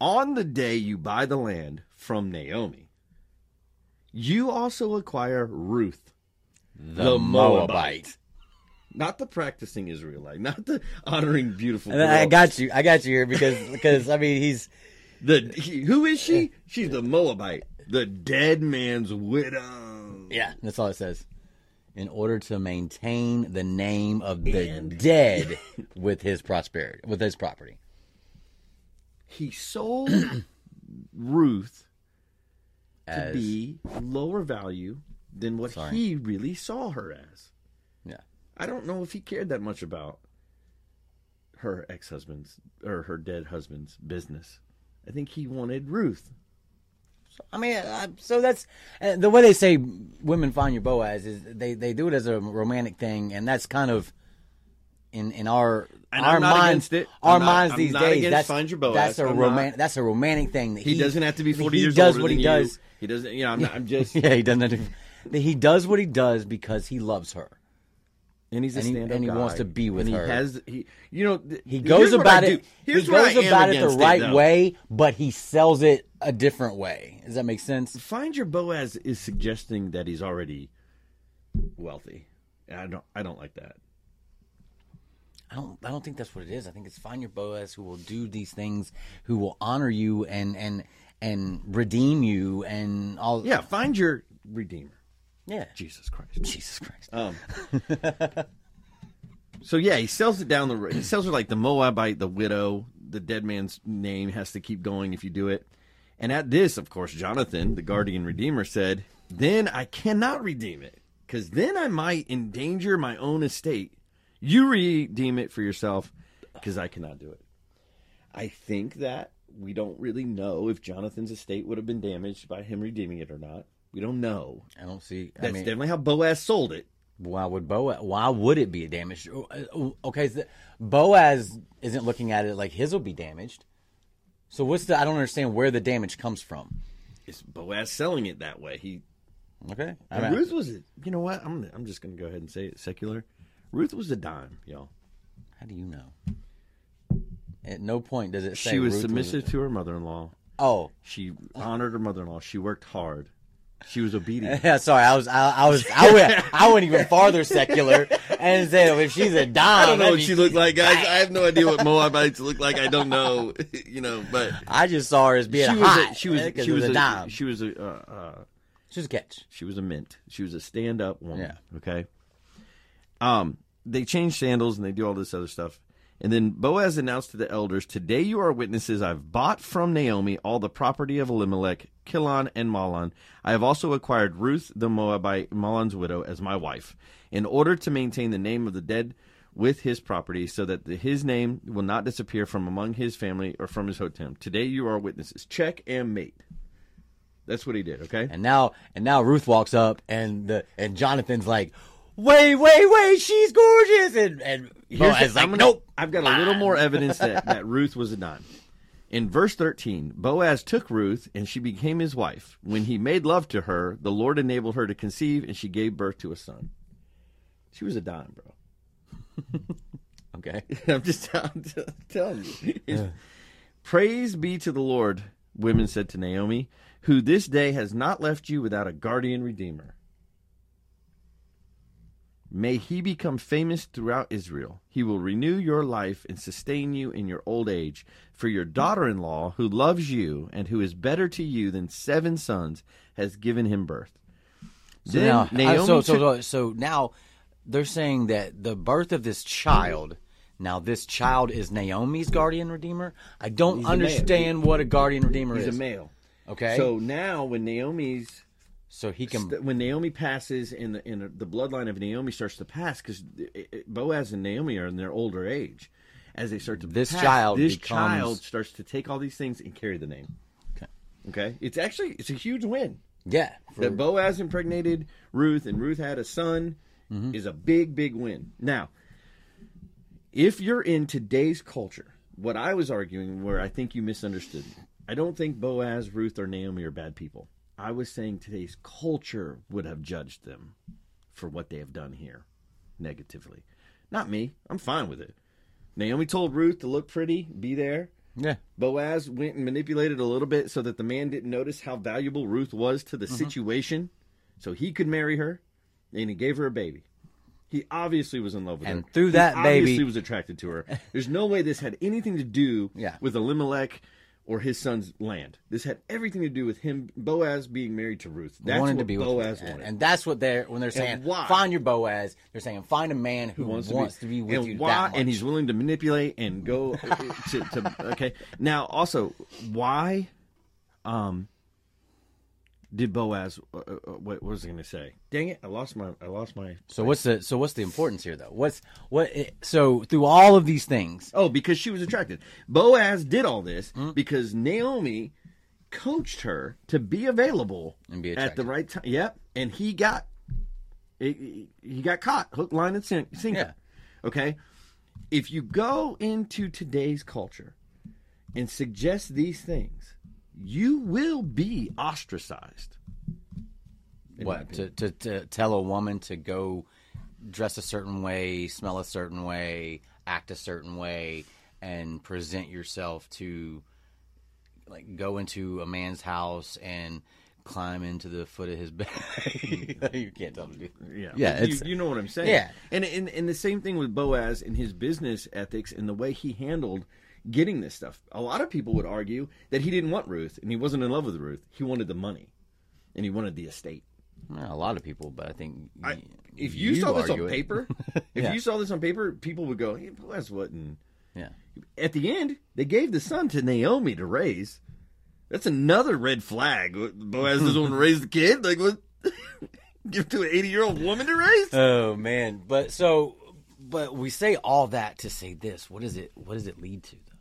"On the day you buy the land from Naomi, you also acquire Ruth, The, Moabite. not the practicing Israelite, not the honoring beautiful. And I got you. I got you here because because I mean he's The he, who is she? She's the Moabite, the dead man's widow. Yeah, that's all it says. In order to maintain the name of the dead with his prosperity, with his property. He sold Ruth to As be lower value than what Sorry. he really saw her as. yeah, I don't know if he cared that much about her ex-husband's or her dead husband's business. I think he wanted Ruth. I mean, so that's uh, the way they say women find your Boaz is they they do it as a romantic thing, and that's kind of in in our And our I'm not minds it. our not- minds I'm these days. That's find your Boaz. that's a I'm roman not. that's a romantic thing. That He, doesn't have to be forty he years does older what he you. does. He doesn't. You know, I'm, not, I'm just. Yeah, he doesn't. Have to, he does what he does because he loves her. And he's a And he- stand-up and he guy. wants to be with and her. He has. He. You know. th- He goes what about it. he goes about it the right though. way, but he sells it a different way. Does that make sense? Find your Boaz is suggesting that he's already wealthy. And I don't. I don't like that. I don't. I don't think that's what it is. I think it's find your Boaz who will do these things, who will honor you and and and redeem you and all. Yeah. Find your redeemer, yeah. Jesus Christ. Jesus Christ. Um. so yeah, he sells it down the road. He sells her like the Moabite, the widow. The dead man's name has to keep going if you do it. And at this, of course, Jonathan, the guardian redeemer, said, "Then I cannot redeem it, because then I might endanger my own estate. You redeem it for yourself, because I cannot do it." I think that we don't really know if Jonathan's estate would have been damaged by him redeeming it or not. We don't know. I don't see. I That's mean, definitely how Boaz sold it. why would Boaz? Why would it be damaged? Oh, uh, okay, so Boaz isn't looking at it like his will be damaged. So what's the? I don't understand where the damage comes from. It's Boaz selling it that way. He Okay, I mean, Ruth was you know what? I'm I'm just gonna go ahead and say it secular. Ruth was a dime, y'all. how do you know? At no point does it say She was Ruth submissive to her mother-in-law. Oh, She honored her mother-in-law. She worked hard. She was obedient. yeah. Sorry, I was, I, I was, I went, I went even farther secular and said if she's a dime, I don't know what she looked like, guys. I have no idea what Moabites look like. I don't know, you know, but I just saw her as being she was hot. a, she was because she was was a, a, dime. she was a uh, uh, She was a catch. she was a mint. She was a stand-up woman. Yeah. Okay. Um, they change sandals and they do all this other stuff. And then Boaz announced to the elders, Today you are witnesses. I've bought from Naomi all the property of Elimelech, Kilion, and Mahlon. I have also acquired Ruth the Moabite, Mahlon's widow, as my wife, in order to maintain the name of the dead with his property, so that the, his name will not disappear from among his family or from his hotem. Today you are witnesses. Check and mate. That's what he did, okay? And now, and now Ruth walks up, and the and Jonathan's like, "Wait, wait, wait, she's gorgeous!" And and Here's Boaz the- like, I'm gonna- "Nope." I've got a little more evidence that, that Ruth was a dime. In verse 13, Boaz took Ruth, and she became his wife. When he made love to her, the Lord enabled her to conceive, and she gave birth to a son. She was a dime, bro. Okay. I'm just telling, telling you. Praise be to the Lord, women said to Naomi, who this day has not left you without a guardian redeemer. May he become famous throughout Israel. He will renew your life and sustain you in your old age. For your daughter in law, who loves you and who is better to you than seven sons, has given him birth. So then now, uh, Naomi so, so, so so now they're saying that the birth of this child. Now this child is Naomi's guardian redeemer. I don't He's a understand what a guardian redeemer he's is. a male. Okay. So now, when Naomi's so he can. when Naomi passes and the, and the bloodline of Naomi starts to pass because Boaz and Naomi are in their older age, as they start to This pass, child this becomes- child starts to take all these things and carry the name. Okay. Okay, it's actually it's a huge win yeah. for- that Boaz impregnated Ruth and Ruth had a son Mm-hmm. is a big big win. Now, if you're in today's culture, what I was arguing, where I think you misunderstood me, I don't think Boaz, Ruth, or Naomi are bad people. I was saying today's culture would have judged them for what they have done here negatively. Not me. I'm fine with it. Naomi told Ruth to look pretty, be there. yeah. Boaz went and manipulated a little bit so that the man didn't notice how valuable Ruth was to the Mm-hmm. situation, so he could marry her, and he gave her a baby. He obviously was in love with her. And through He that baby- obviously was attracted to her. There's no way this had anything to do Yeah. with Elimelech or his son's land. This had everything to do with him, Boaz, being married to Ruth. That's wanted what to be with Boaz and, wanted. and that's what they're when they're saying why? find your Boaz. They're saying find a man who, wants, wants, to, to be, be, with and you why, and he's willing to manipulate and go to, to okay now also why um did boaz uh, uh, what, what was i going to say dang it i lost my i lost my so what's the so what's the importance here though? What's what? So through all of these things, oh because she was attracted boaz did all this Hmm? because naomi coached her to be available And be at the right time yep and he got he he got caught hook line and sin- sinker Yeah. okay if you go into today's culture and suggest these things you will be ostracized in what to, to to tell a woman to go dress a certain way, smell a certain way, act a certain way, and present yourself to like go into a man's house and climb into the foot of his bed. you can't tell them to do. Yeah, Yeah, you, you know what I'm saying. Yeah. and, and and the same thing with Boaz and his business ethics and the way he handled getting this stuff. A lot of people would argue that he didn't want Ruth and he wasn't in love with Ruth. He wanted the money, and he wanted the estate. Well, a lot of people, but I think I, if you, saw this on it. paper, if Yeah. you saw this on paper, people would go, hey, Boaz wasn't. yeah. At the end, they gave the son to Naomi to raise. That's another red flag. Boaz doesn't want to raise the kid. Like what? Give it to an eighty-year-old woman to raise? Oh man, but so, but we say all that to say this. What does it? What does it lead to? Though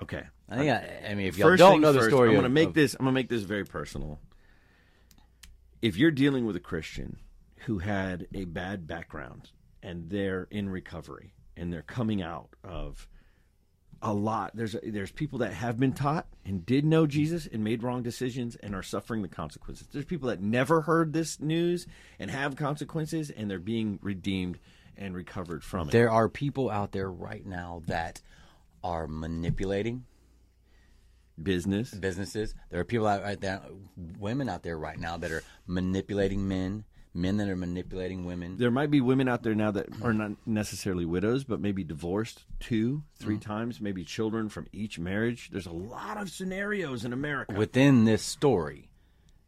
Okay. I think uh, I, I mean, if y'all First don't know the first, story, I'm going to make of- this. I'm going to make this very personal. If you're dealing with a Christian who had a bad background and they're in recovery and they're coming out of a lot, there's there's people that have been taught and did know Jesus and made wrong decisions and are suffering the consequences. There's people that never heard this news and have consequences and they're being redeemed and recovered from it. There are people out there right now that are manipulating Business. businesses. There are people out right there, women out there right now that are manipulating men, men that are manipulating women. There might be women out there now that are not necessarily widows, but maybe divorced two, three Mm-hmm. times, maybe children from each marriage. There's a lot of scenarios in America. within this story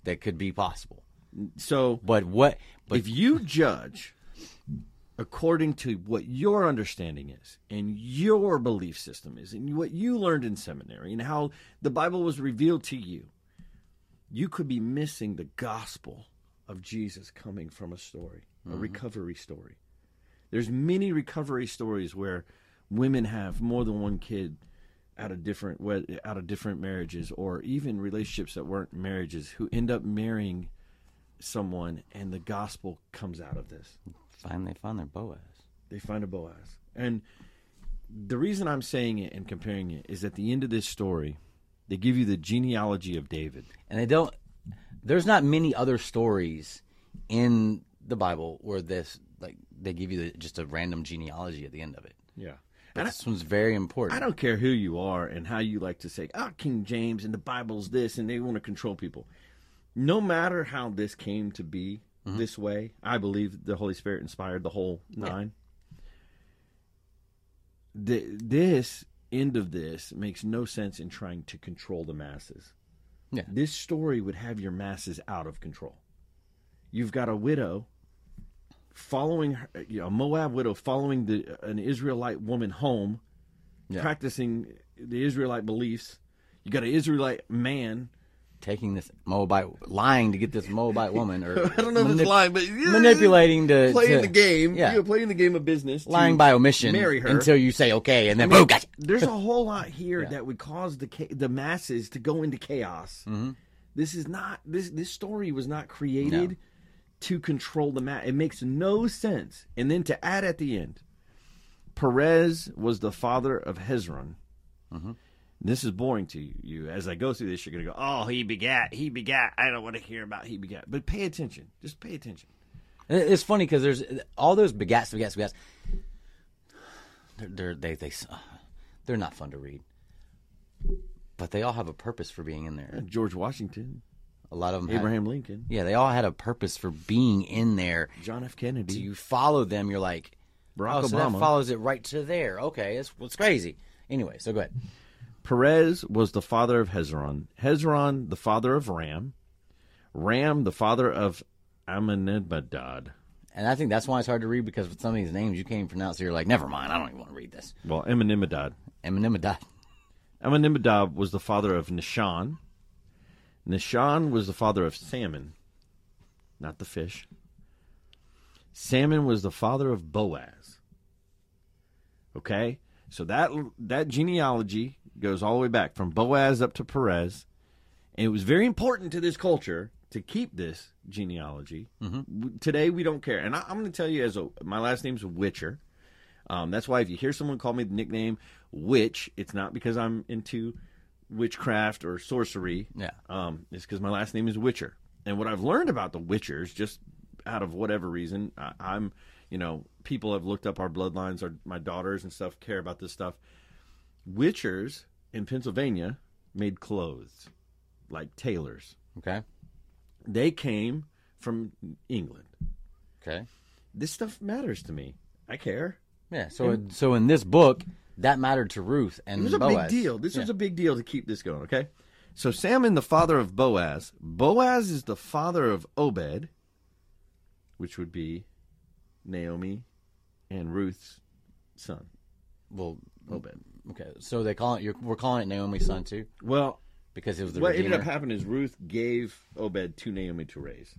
that could be possible. so But what? But if you judge according to what your understanding is and your belief system is and what you learned in seminary and how the Bible was revealed to you, you could be missing the gospel of Jesus coming from a story, a mm-hmm. recovery story. There's many recovery stories where women have more than one kid out of different out of different marriages or even relationships that weren't marriages who end up marrying someone and the gospel comes out of this. Finally they found their Boaz. They find a Boaz. And the reason I'm saying it and comparing it is at the end of this story, they give you the genealogy of David. and they don't there's not many other stories in the bible where this like they give you the, just a random genealogy at the end of it Yeah. but And I, this one's very important I don't care who you are and how you like to say, oh, King James and the Bible's this, and they want to control people. No matter how this came to be Mm-hmm. this way, I believe the Holy Spirit inspired the whole nine. The, this end of this makes no sense in trying to control the masses. Yeah. This story would have your masses out of control. You've got a widow following her, you know, a Moab widow following the an Israelite woman home, Yeah. practicing the Israelite beliefs. You got an Israelite man. Taking this moabite lying to get this moabite woman or I don't know if it's lying, but manipulating to playing to- the game. yeah. You're playing the game of business. lying by omission Marry her. until you say okay and then boom gotcha There's a whole lot here that would cause the cha- the masses to go into chaos. Mm-hmm. This is not this this story was not created to control the mass. It makes no sense. And then to add at the end, Perez was the father of Hezron. Mm-hmm. This is boring to you. As I go through this, you're going to go, "Oh, he begat, he begat." I don't want to hear about he begat. But pay attention. Just pay attention. It's funny because there's all those begats, begats, begats. They're, they're they they they're not fun to read, but they all have a purpose for being in there. George Washington, A lot of them, had- Abraham Lincoln, yeah, they all had a purpose for being in there. John F. Kennedy. Do you follow them? You're like, Barack oh, so that Obama. follows it right to there. Okay, it's it's crazy. Anyway, so go ahead. Perez was the father of Hezron. Hezron, the father of Ram. Ram, the father of Amminadab. And I think that's why it's hard to read because with some of these names you can't even pronounce. So you're like, never mind. I don't even want to read this. Well, Amminadab. Eminem Amminadab was the father of Nishan. Nishan was the father of Salmon, not the fish. Salmon was the father of Boaz. Okay? So that that genealogy goes all the way back from Boaz up to Perez. And it was very important to this culture to keep this genealogy. W- Today we don't care. And I, I'm going to tell you as a my last name's Witcher. Um, that's why if you hear someone call me the nickname Witch, it's not because I'm into witchcraft or sorcery. Yeah. Um, it's because my last name is Witcher. And what I've learned about the Witchers, just out of whatever reason, I, I'm, you know, people have looked up our bloodlines, our my daughters and stuff care about this stuff. Witchers in Pennsylvania made clothes, like tailors. Okay. They came from England. Okay. This stuff matters to me. I care. Yeah. So so in this book, that mattered to Ruth and It was a Boaz. big deal. This Yeah. was a big deal to keep this going, okay? So Salmon, the father of Boaz. Boaz is the father of Obed, which would be Naomi and Ruth's son, well. Obed. Okay. So they call it. You're, we're calling it Naomi's son too Well, because he was the what redeemer. ended up happening is Ruth gave Obed to Naomi to raise.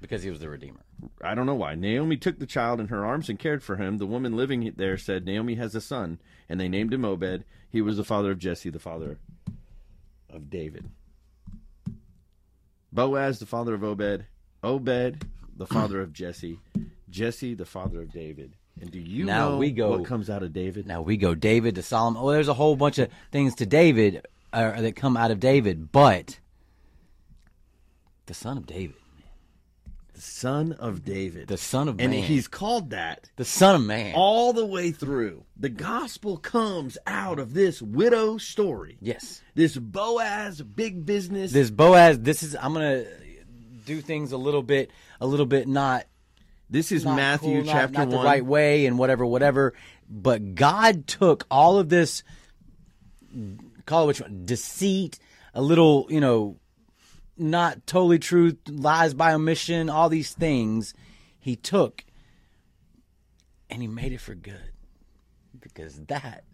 because he was the redeemer. I don't know why. Naomi took the child in her arms and cared for him. The woman living there said, Naomi has a son, and they named him Obed. He was the father of Jesse, the father of David. Boaz, the father of Obed. Obed, the father of Jesse. Jesse, the father of David. And do you Now know we go- what comes out of David? Now we go David to Solomon. Oh, there's a whole bunch of things to David uh, that come out of David, but the son of David, the son of David. The son of and man. And he's called that the son of man. all the way through. The gospel comes out of this widow story. yes. This Boaz big business. This Boaz. This is. I'm gonna do things a little bit, a little bit not this is not Matthew cool, not- chapter not, 1. the right way and whatever, whatever. But God took all of this, call it which one, deceit, a little, you know, not totally truth, lies by omission, all these things. He took, and he made it for good, because that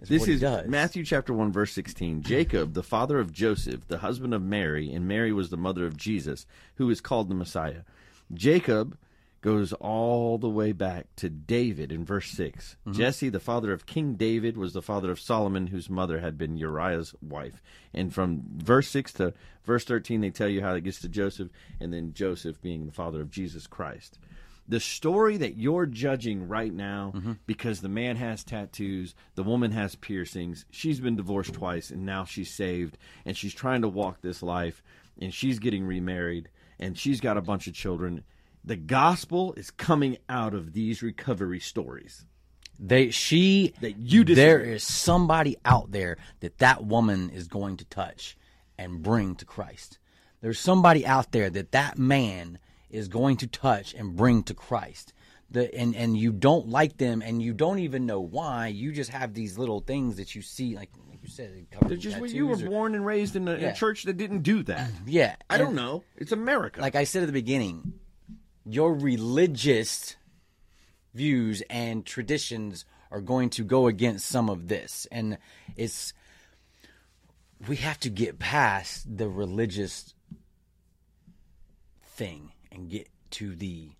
is This what he is does. Matthew chapter 1 verse 16. Jacob, the father of Joseph, the husband of Mary, and Mary was the mother of Jesus, who is called the Messiah. Jacob goes all the way back to David in verse 6. Mm-hmm. Jesse, the father of King David, was the father of Solomon, whose mother had been Uriah's wife. And from verse 6 to verse 13, they tell you how it gets to Joseph, and then Joseph being the father of Jesus Christ. The story that you're judging right now, Mm-hmm. because the man has tattoos, the woman has piercings, she's been divorced twice, and now she's saved, and she's trying to walk this life, and she's getting remarried, and she's got a bunch of children. The gospel is coming out of these recovery stories. They she That you there disagree. is somebody out there that that woman is going to touch and bring to Christ. There's somebody out there that that man is going to touch and bring to Christ. The and and you don't like them and you don't even know why. You just have these little things that you see like like you said. They're just you were or- born and raised in a, Yeah. a church that didn't do that. yeah. I and- don't know. It's America. like I said at the beginning, your religious views and traditions are going to go against some of this. And it's, we have to get past the religious thing and get to the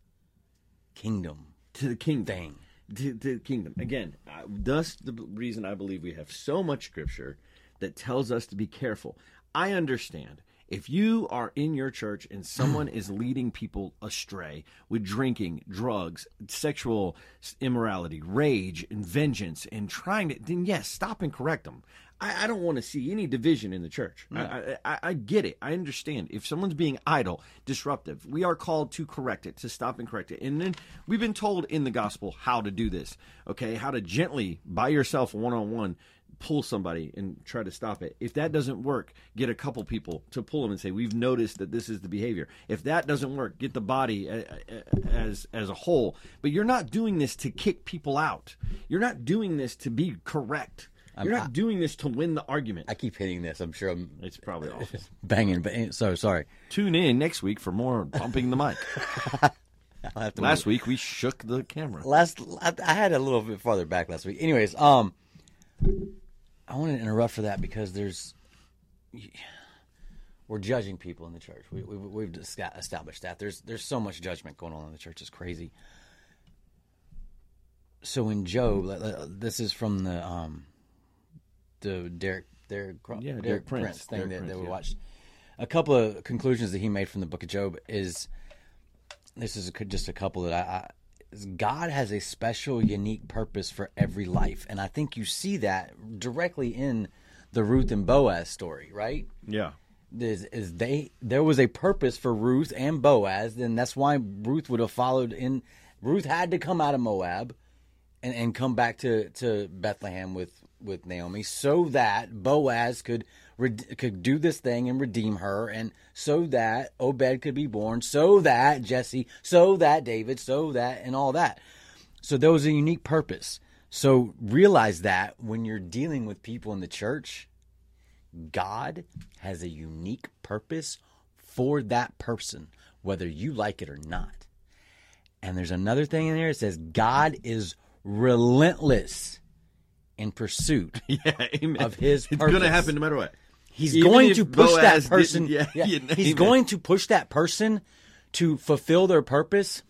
kingdom to the kingdom. thing. to, to the kingdom. Again, I, thus the reason I believe we have so much scripture that tells us to be careful. I understand if you are in your church and someone is leading people astray with drinking, drugs, sexual immorality, rage, and vengeance, and trying to, then yes, stop and correct them. I, I don't want to see any division in the church. I, I, I, I get it. I understand. If someone's being idle, disruptive, we are called to correct it, to stop and correct it. And then we've been told in the gospel how to do this. Okay, how to gently, by yourself, one on one, pull somebody and try to stop it. If that doesn't work, get a couple people to pull them and say, "We've noticed that this is the behavior." If that doesn't work, get the body uh, uh, as as a whole. But you're not doing this to kick people out. You're not doing this to be correct. You're not doing this to win the argument. I keep hitting this. I'm sure I'm It's probably awful. banging, but eh, so sorry. Tune in next week for more bumping the mic. I'll have to Last week we shook the camera. last I I had a little bit farther back last week. Anyways, um, I want to interrupt for that because there's we're judging people in the church. We, we we've established that there's there's so much judgment going on in the church. It's crazy. So in Job, this is from the um the Derek Derek, Yeah, Derek, Derek Prince, Prince. thing Derek that, Prince, that we yeah. watched. A couple of conclusions that he made from the Book of Job is this is just a couple that I, God has a special, unique purpose for every life, and I think you see that directly in the Ruth and Boaz story, right? Yeah. Is, is they there was a purpose for Ruth and Boaz, and that's why Ruth would have followed in. Ruth had to come out of Moab, and, and come back to, to Bethlehem with, with Naomi, so that Boaz could could do this thing and redeem her, and so that Obed could be born, so that Jesse, so that David, so that and all that. So there was a unique purpose. So realize that when you're dealing with people in the church, God has a unique purpose for that person, whether you like it or not. And there's another thing in there it says God is relentless in pursuit Yeah. Amen. of his It's going to happen no matter what. He's Even going to push Boaz that person. yeah, yeah, he's going to push that person to fulfill their purpose.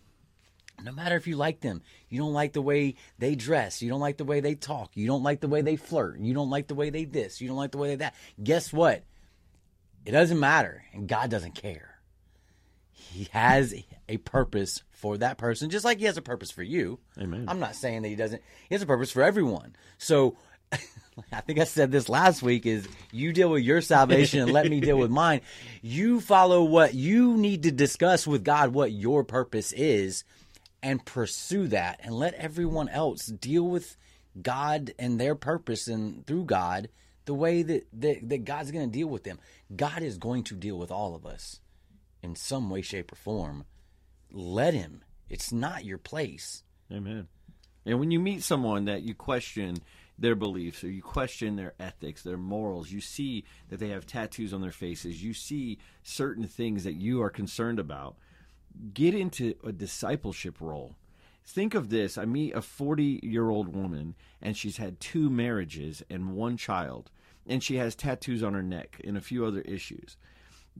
No matter if you like them, you don't like the way they dress, you don't like the way they talk, you don't like the way they flirt, you don't like the way they this, you don't like the way they that. Guess what? It doesn't matter, and God doesn't care. He has a purpose for that person, just like He has a purpose for you. Amen. I'm not saying that He doesn't. He has a purpose for everyone. So I think I said this last week is you deal with your salvation and let me deal with mine. You follow what you need to discuss with God what your purpose is and pursue that and let everyone else deal with God and their purpose and through God the way that, that, that God's going to deal with them. God is going to deal with all of us in some way, shape, or form. Let Him. It's not your place. Amen. And when you meet someone that you question their beliefs or you question their ethics, their morals, you see that they have tattoos on their faces, you see certain things that you are concerned about, get into a discipleship role. Think of this I meet a 40 year old woman, and she's had two marriages and one child, and she has tattoos on her neck and a few other issues.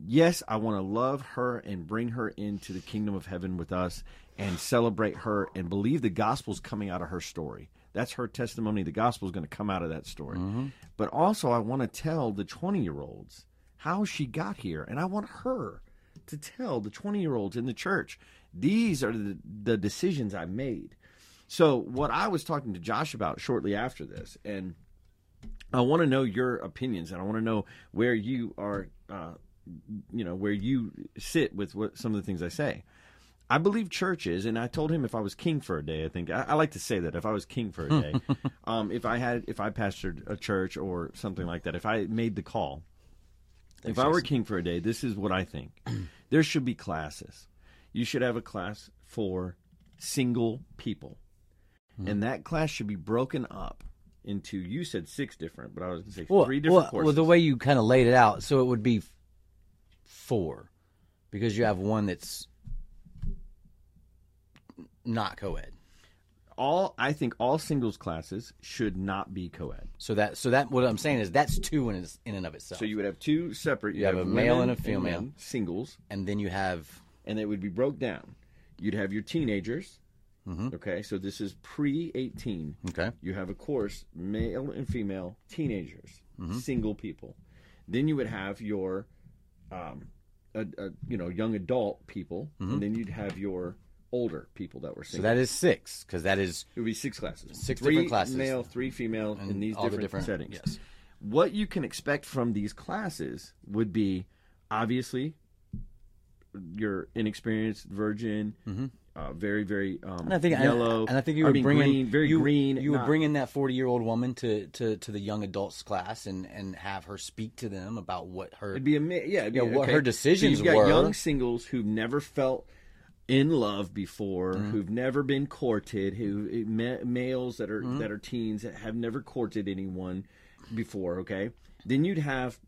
Yes, I want to love her and bring her into the kingdom of heaven with us and celebrate her and believe the gospel's coming out of her story. That's her testimony. The gospel is going to come out of that story. But also, I want to tell the 20 year olds how she got here. And I want her to tell the 20 year olds in the church these are the, the decisions I made. So, what I was talking to Josh about shortly after this, and I want to know your opinions, and I want to know where you are, uh, you know, where you sit with what some of the things I say. I believe churches, and I told him if I was king for a day, I think I, I like to say that if I was king for a day, um, if I had, if I pastored a church or something like that, if I made the call, if I were king for a day, this is what I think. there should be classes. You should have a class for single people, and that class should be broken up into. You said six different, but I was going to say Well, three different well, courses. well, the way you kind of laid it out, so it would be four, because you have one that's not co-ed. all I think all singles classes should not be co-ed. So that, so that, what I'm saying is that's two in its- in and of itself. So you would have two separate. You, have a male and a female. men, singles, and then you have and it would be broke down. You'd have your teenagers. Mm-hmm. Okay, so this is pre eighteen. okay, You have a course, male and female teenagers, Mm-hmm. single people. Then you would have your, um, a, a, you know, young adult people, and then you'd have your older people that were Mm-hmm. so that is six, because that is it would be six classes, Six three different classes. male, three female, in these all the different, different- settings. yes. What you can expect from these classes would be obviously your inexperienced virgin, uh, very very um, Mm-hmm. And I think yellow, and I think you I would mean, bring green, in very you, green. You would bring in that forty year old woman to, to, to the young adults class and, and have her speak to them about what her It'd be a yeah, it'd be, Yeah, what okay. her decisions so you've got were. young singles who've never felt in love before, Mm-hmm. who've never been courted, who eh, ma- males that are Mm-hmm. that are teens that have never courted anyone before. Okay, then you'd have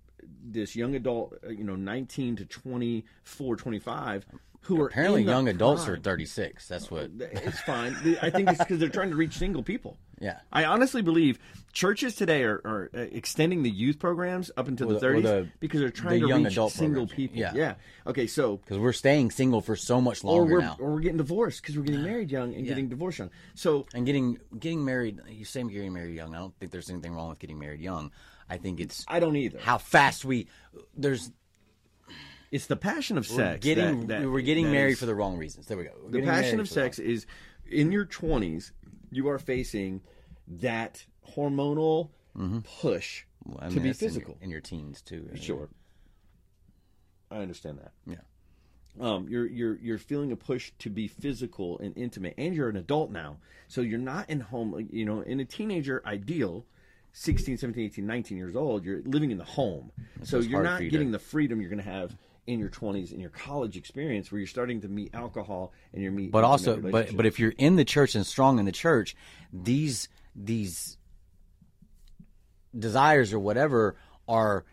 this young adult, uh, you know, nineteen to 24, 25, who are apparently young adults are thirty six. That's what It's fine. I think it's because they're trying to reach single people. Yeah. I honestly believe churches today are, are uh, extending the youth programs up into Or the the- or 30s the- because they're trying the to young reach single programs. people. Yeah. yeah. Okay, so Because we're staying single for so much or longer we're now. or we're getting divorced because we're getting married young and getting divorced young. So and getting getting married you say getting married young. I don't think there's anything wrong with getting married young. I think it's I don't either. how fast we there's It's the passion of we're sex. getting that- that- we're getting married is- for the wrong reasons. There we go. We're the passion of sex is in your 20s. You are facing that hormonal push wrong- I to be that's in your- physical. in your, teens too. Sure. I understand that. Yeah. um, you're you're you're feeling a push to be physical and intimate, and you're an adult now, so you're not in home. You know, in a teenager ideal, 16, 17, 18, 19 years old, you're living in the home, so you're not you to- getting the freedom you're going to have in your 20s in your college experience, where you're starting to meet alcohol and you're meeting. but also but but if you're in the church and strong in the church these these desires or whatever are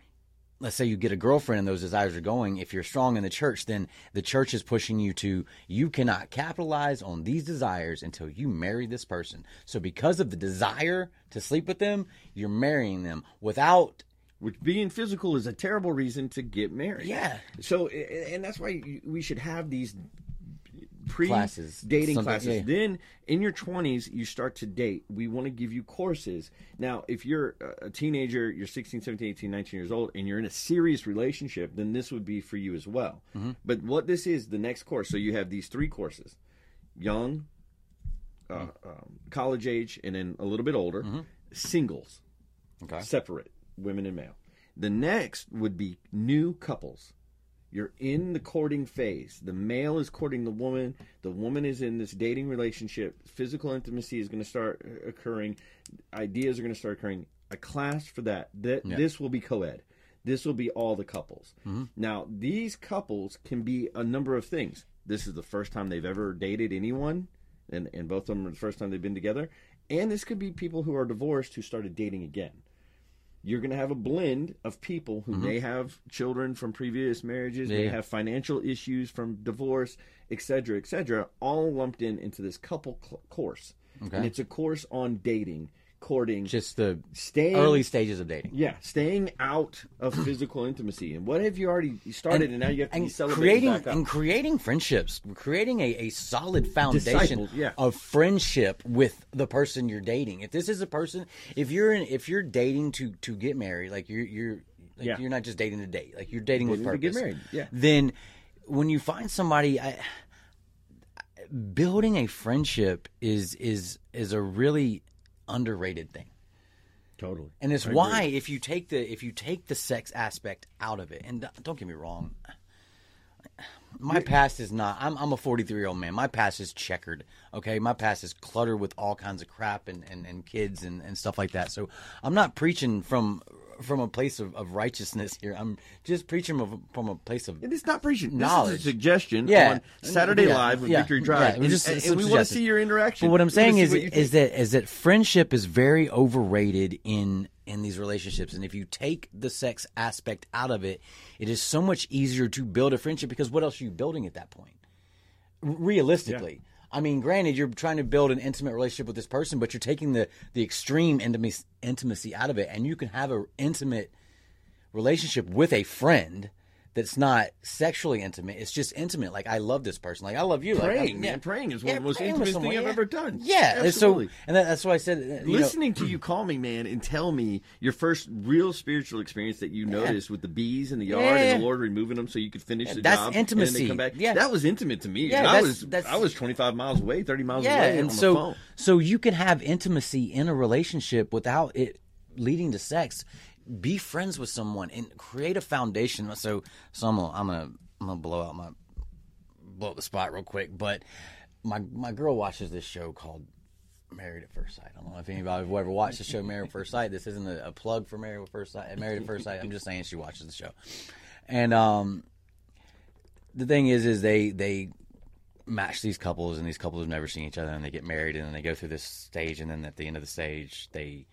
let's say you get a girlfriend and those desires are going if you're strong in the church then the church is pushing you to you cannot capitalize on these desires until you marry this person so because of the desire to sleep with them you're marrying them without which being physical is a terrible reason to get married. Yeah. So, and that's why we should have these pre Classes. dating Something- classes. yeah. Then in your 20s, you start to date. We want to give you courses. Now, if you're a- teenager, you're 16, 17, 18, 19 years old, and you're in a serious relationship, then this would be for you as well. Mm-hmm. But what this is, the next course, so you have these three courses young, uh, Mm-hmm. um, college age, and then a little bit older, singles. Okay. separate women and male. The next would be new couples. You're in the courting phase. The male is courting the woman. The woman is in this dating relationship. Physical intimacy is going to start uh, occurring. Ideas are going to start occurring. A class for that. That this will be co-ed. This will be all the couples. Now, these couples can be a number of things. This is the first time they've ever dated anyone, and, and both of them are the first time they've been together. And this could be people who are divorced who started dating again you're going to have a blend of people who mm-hmm. may have children from previous marriages, may have financial issues from divorce, et cetera, et cetera, all lumped in into this couple cl- course. Okay. And it's a course on dating, courting, Just the staying early stages of dating. yeah, staying out of physical intimacy. And what have you already started, and, now you have to be and celebrating creating back up. and creating friendships, creating a, a solid foundation yeah. of friendship with the person you're dating. If this is a person, if you're in, if you're dating to to get married, like you're you're like Yeah. you're not just dating to date, like you're dating with Dating to purpose. get married, yeah. Then when you find somebody, I, building a friendship is is is a really underrated thing. totally. And it's I agree. why if you take the if you take the sex aspect out of it, and don't get me wrong, my past is not. I'm I'm a 43 year old man. My past is checkered. Okay, my past is cluttered with all kinds of crap and and, and kids and, and stuff like that. So I'm not preaching from from a place of, of righteousness here. I'm just preaching from a place of It is not preaching. This Knowledge. is a suggestion Yeah. on Saturday Yeah. Live with Yeah. Victory Drive. Was just- and, and we want to see your interaction. But what I'm saying is is that is that friendship is very overrated in in these relationships, and if you take the sex aspect out of it, it is so much easier to build a friendship because what else are you building at that point? Realistically. I mean, granted, you're trying to build an intimate relationship with this person, but you're taking the the extreme intimacy intimacy out of it, and you can have an intimate relationship with a friend that's not sexually intimate. It's just intimate. Like I love this person. Like I love you. Like, Praying, I- man. Praying is one of the most intimate someone, thing I've yeah. ever done. Yeah, and Absolutely. so and that, that's why I said uh, you know, Listening to you call me, man, and tell me your first real spiritual experience that you noticed with the bees in the yard Yeah. and the Lord removing them so you could finish the that's job. And then intimacy. they come back. Yeah. That was intimate to me. Yeah, and I that's- was that's- I was 25 miles away, 30 miles yeah, away and on so the phone. so you can have intimacy in a relationship without it leading to sex. Be friends with someone and create a foundation. So, so I'm gonna, I'm gonna blow out my blow up the spot real quick. But my my girl watches this show called Married at First Sight. I don't know if anybody ever watched the show Married at First Sight. This isn't a, a plug for Married at First Sight. Married at First Sight. I'm just saying she watches the show, and um, the thing is, is they they match these couples, and these couples have never seen each other, and they get married, and then they go through this stage, and then at the end of the stage, they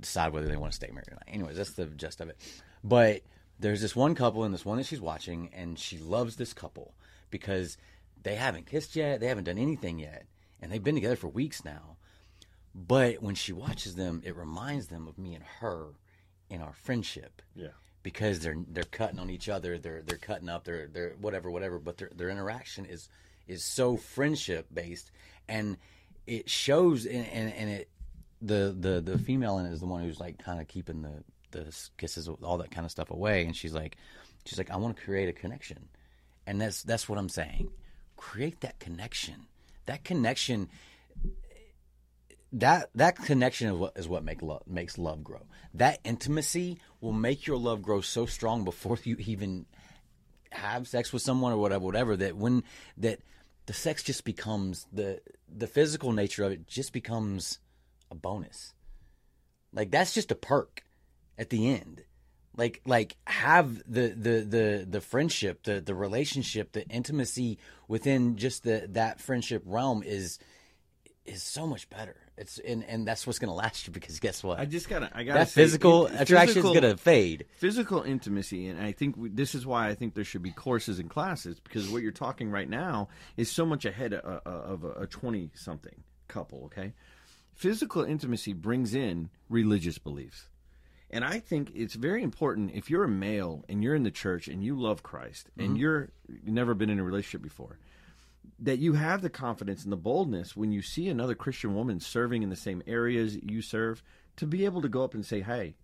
decide whether they want to stay married or not. Anyways, that's the gist of it. But there's this one couple and this one that she's watching, and she loves this couple because they haven't kissed yet, they haven't done anything yet, and they've been together for weeks now. But when she watches them, it reminds them of me and her in our friendship Yeah. because they're they're cutting on each other, they're they're cutting up, they're they're whatever, whatever. But their their interaction is is so friendship based, and it shows, and, and, and it the the the female in it is the one who's like kind of keeping the the kisses, all that kind of stuff away, and she's like, she's like, I want to create a connection, and that's that's what I'm saying, create that connection, that connection that that connection is what is what make love makes love grow. That intimacy will make your love grow so strong before you even have sex with someone or whatever, whatever. That when that the sex just becomes the the physical nature of it just becomes a bonus. Like that's just a perk at the end. Like like have the the the the friendship, the the relationship, the intimacy within just the that friendship realm is is so much better. It's and and that's what's going to last you because guess what? I just gotta, I gotta that say, physical in- attraction physical- is going to fade. physical intimacy and i think we, this is why i think there should be courses and classes because what you're talking right now is so much ahead of, of a 20 something couple okay physical intimacy brings in religious beliefs and i think it's very important if you're a male and you're in the church and you love christ and mm-hmm. you're you've never been in a relationship before that you have the confidence and the boldness when you see another christian woman serving in the same areas you serve to be able to go up and say hey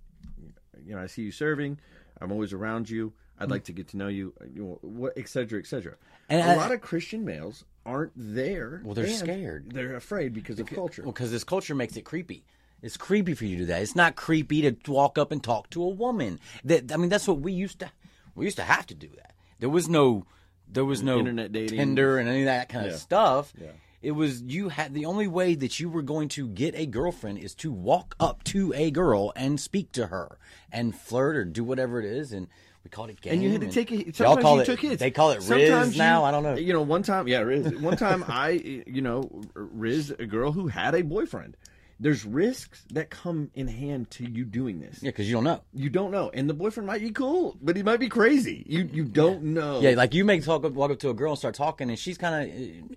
you know, I see you serving. I'm always around you. I'd mm. like to get to know you, you know, what, et cetera, et cetera. And a I- lot of Christian males aren't there. Well, they're scared. They're afraid because of culture. Well, because this culture makes it creepy. It's creepy for you to do that. It's not creepy to walk up and talk to a woman. That I mean, that's what we used to. We used to have to do that. There was no, there was no Internet dating. Tinder and any of that kind Yeah. of stuff. Yeah. It was you had the only way that you were going to get a girlfriend is to walk up to a girl and speak to her and flirt or do whatever it is, and we called it game. and you had to take it. Sometimes call you it. took it. They call it Sometimes Riz you- now. I don't know. You know, one time, yeah, Riz. One time, I, you know, Riz, a girl who had a boyfriend. There's risks that come in hand to you doing this. Yeah, because you don't know. You don't know, and the boyfriend might be cool, but he might be crazy. You you don't know. Yeah, like you may talk walk up to a girl and start talking, and she's kind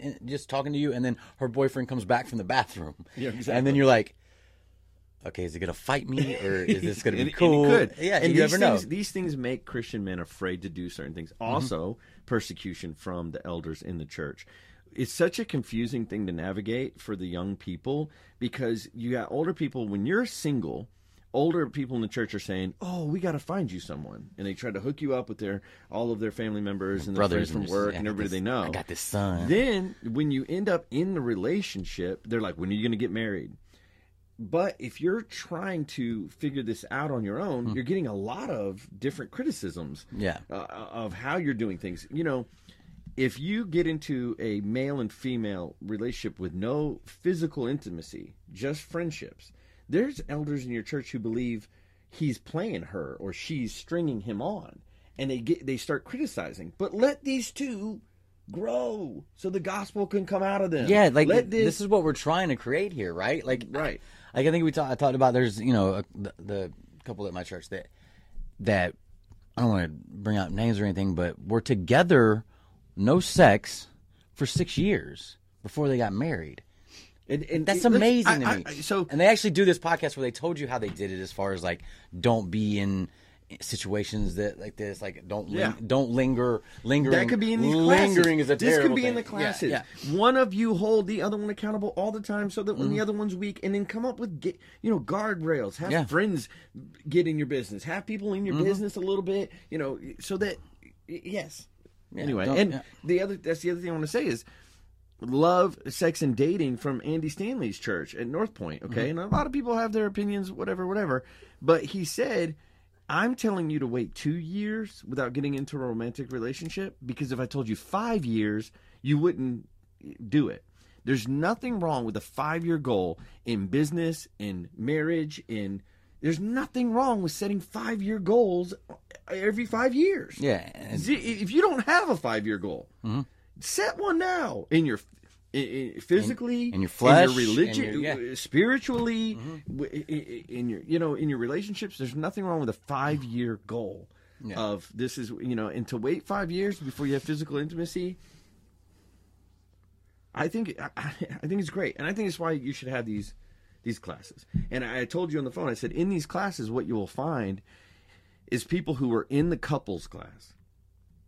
of uh, just talking to you, and then her boyfriend comes back from the bathroom, Yeah, exactly. and then you're like, okay, is he gonna fight me or is this gonna be And- and cool? could. Yeah, and you these never know. things, These things make Christian men afraid to do certain things. Mm-hmm. Also, persecution from the elders in the church. It's such a confusing thing to navigate for the young people because you got older people when you're single. Older people in the church are saying, "Oh, we got to find you someone," and they try to hook you up with their all of their family members and their Brothers friends from work and everybody this- they know. I got this son. Then when you end up in the relationship, they're like, "When are you going to get married?" But if you're trying to figure this out on your own, you're getting a lot of different criticisms Yeah. uh, of how you're doing things. You know, if you get into a male and female relationship with no physical intimacy, just friendships, there's elders in your church who believe he's playing her or she's stringing him on, and they get they start criticizing. But let these two grow so the gospel can come out of them. Yeah, like let this, is what we're trying to create here, right? Like, Right. Like I think we talked. I talked about there's you know a, the, the couple at my church that that I don't want to bring out names or anything, but were together, no sex, for six years before they got married. And, and That's amazing to I- me. I- so and they actually do this podcast where they told you how they did it, as far as like don't be in situations that like this, like don't ling- Yeah. don't linger, lingering. That could be in these lingering classes. is a this could be in the thing. Yeah, classes. yeah. One of you hold the other one accountable all the time, so that when Mm-hmm. the other one's weak, and then come up with get, you know guardrails. Have. Mm-hmm. friends get in your business. Have people in your business a little bit. You know, so that yes. anyway, and the other that's the other thing I want to say is love, sex, and dating from Andy Stanley's church at North Point. Okay, Mm-hmm. and a lot of people have their opinions, whatever, whatever. But he said, "I'm telling you to wait two years without getting into a romantic relationship because if I told you five years, you wouldn't do it." There's nothing wrong with a five year goal in business, in marriage, in there's nothing wrong with setting five year goals every five years. Yeah, If you don't have a five year goal, mm-hmm. set one now in your in, in- physically, in your flesh, in your religion, in your- yeah. spiritually, mm-hmm. i- in your you know in your relationships. There's nothing wrong with a five year goal Yeah. of this is you know and to wait five years before you have physical intimacy. I think I, I think it's great, and I think it's why you should have these these classes. And I told you on the phone, I said in these classes, what you will find is people who are in the couples class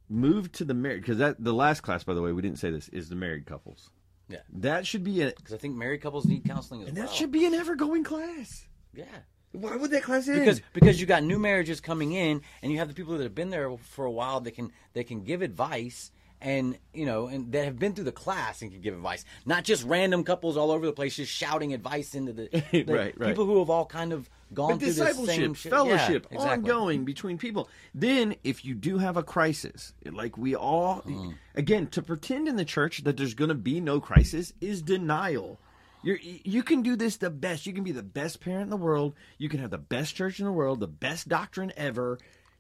move to the married because that the last class, by the way, we didn't say this is the married couples. Yeah. That should be a because I think married couples need counseling as and well. that should be an ever going class. yeah. Why would that class end? because because you got new marriages coming in and you have the people that have been there for a while They can they can give advice and you know and that have been through the class and can give advice not just random couples all over the place just shouting advice into the, the Right, right. people who have all kind of gone but through this same discipleship, fellowship, Yeah, exactly. ongoing between people. Then, if you do have a crisis, like we all, Mm. again, to pretend in the church that there's going to be no crisis is denial. You're, you can do this the best. You can be the best parent in the world. You can have the best church in the world, the best doctrine ever,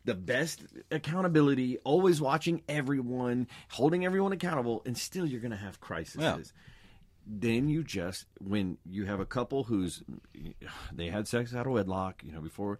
the best accountability, always watching everyone, holding everyone accountable, and still you're going to have crises. Yeah. then you just when you have a couple who's they had sex out of wedlock you know before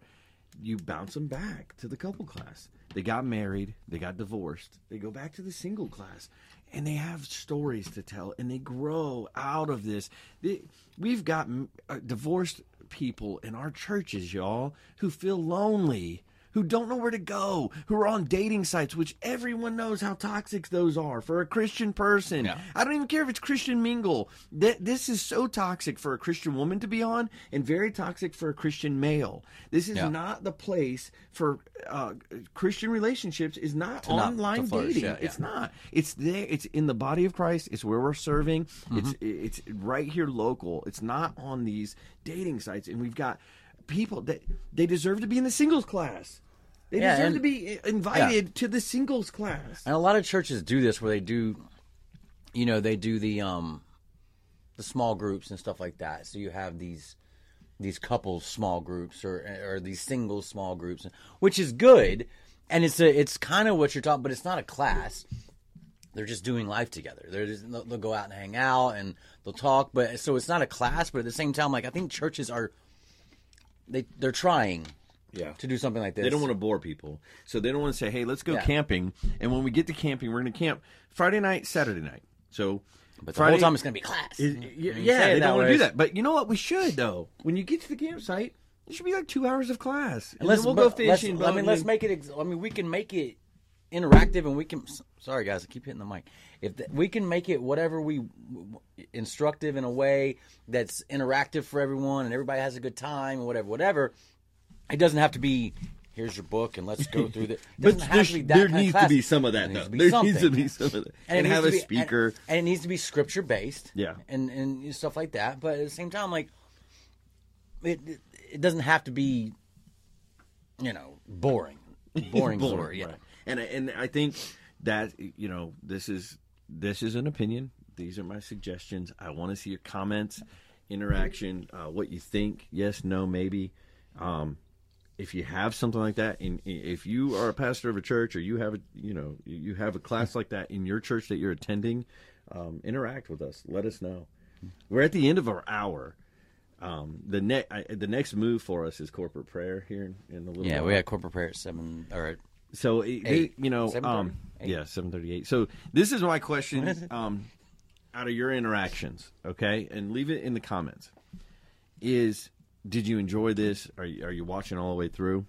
you bounce them back to the couple class. They got married they got divorced they go back to the single class and they have stories to tell and they grow out of this. They- we've got uh, divorced people in our churches y'all who feel lonely who don't know where to go, who are on dating sites, which everyone knows how toxic those are for a Christian person. Yeah. I don't even care if it's Christian mingle. Th- this is so toxic for a Christian woman to be on, and very toxic for a Christian male. This is Yeah. not the place for uh, Christian relationships. Is not not- online to flourish, dating. yeah, It's not. It's there. It's in the body of Christ. It's where we're serving. Mm-hmm. It's it's right here local. It's not on these dating sites. And we've got people that they deserve to be in the singles class. They Yeah, deserve to be invited to the singles class. And a lot of churches do this where they do, you know, they do the um, the small groups and stuff like that. So you have these these couples small groups or or these singles small groups, which is good. And it's a it's kind of what you're talking, but it's not a class. They're just doing life together. They're just, they'll, they'll go out and hang out and they'll talk. But so it's not a class. But at the same time, like I think churches are they they're trying Yeah. to do something like this. They don't want to bore people. So they don't want to say, hey, let's go Yeah. camping. And when we get to camping, we're going to camp Friday night, Saturday night. So But the Friday, whole time it's going to be class. is- yeah, yeah, say it they that don't want way. to do that. But you know what? We should, though. When you get to the campsite, it should be like two hours of class. And then we'll go but let's- fishing. I mean, let's make it. Ex- I mean, we can make it interactive, and we can. s- Sorry, guys, I keep hitting the mic. If we can make it whatever we instructive in a way that's interactive for everyone, and everybody has a good time, and whatever, whatever. It doesn't have to be. Here's your book, and let's go through the. It But doesn't have there's- to be that there needs to be some of that, There though. needs There needs to be some of that. it And have a be- speaker. and, and it needs to be scripture based. Yeah. and and stuff like that. But at the same time, like it, it, doesn't have to be, you know, boring, boring, story. Yeah, right. And I- and I think that you know this is this is an opinion. These are my suggestions. I want to see your comments, interaction, uh, what you think. Yes, no, maybe. Um, if you have something like that, and if you are a pastor of a church or you have a you know you have a class like that in your church that you're attending, um, interact with us. Let us know. We're at the end of our hour. Um, the next the next move for us is corporate prayer here in, the little yeah. We had corporate prayer at seven or at So Eight. you know, 7:30? um, Eight? yeah, seven thirty-eight. So this is my question. Um, out of your interactions, okay, and leave it in the comments. Is did you enjoy this? Are you, are you watching all the way through?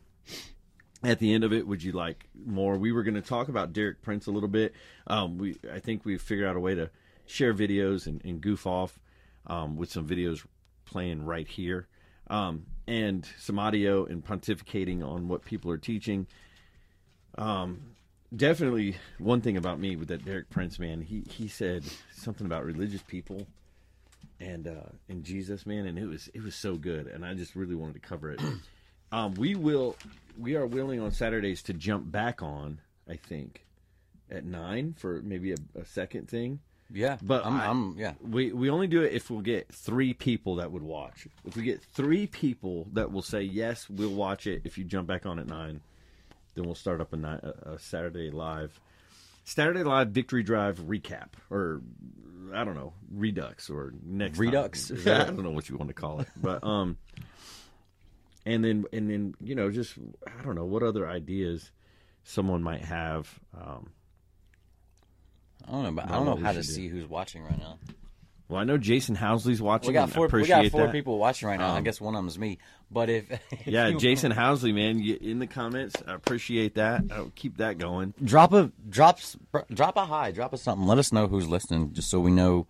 At the end of it, would you like more? We were going to talk about Derek Prince a little bit. Um, we I think we figured out a way to share videos and, and goof off um, with some videos playing right here, um, and some audio and pontificating on what people are teaching definitely one thing about me with that Derek Prince man, he he said something about religious people and uh and Jesus man and it was it was so good and I just really wanted to cover it. um we will we are willing on Saturdays to jump back on, I think, at 9 for maybe a, a second thing. yeah. But I'm, I- I'm yeah. We we only do it if we'll get 3 people that would watch. If we get 3 people that will say yes, we'll watch it if you jump back on at 9 then we'll start up a, ni- a, a Saturday live, Saturday live victory drive recap, or I don't know, redux or next. Redux? Is I don't know what you want to call it, but um, and then and then you know just I don't know what other ideas someone might have. Um, I don't know, but I don't know how to see who's watching right now. Well, I know Jason Housley's watching. We got I four. We got four that. people watching right now. I Um, guess one of them is me. But if, if Yeah, you- Jason Housley, man, you, in the comments, I appreciate that. I'll keep that going. drop a drops drop a high, drop a something. Let us know who's listening, just so we know.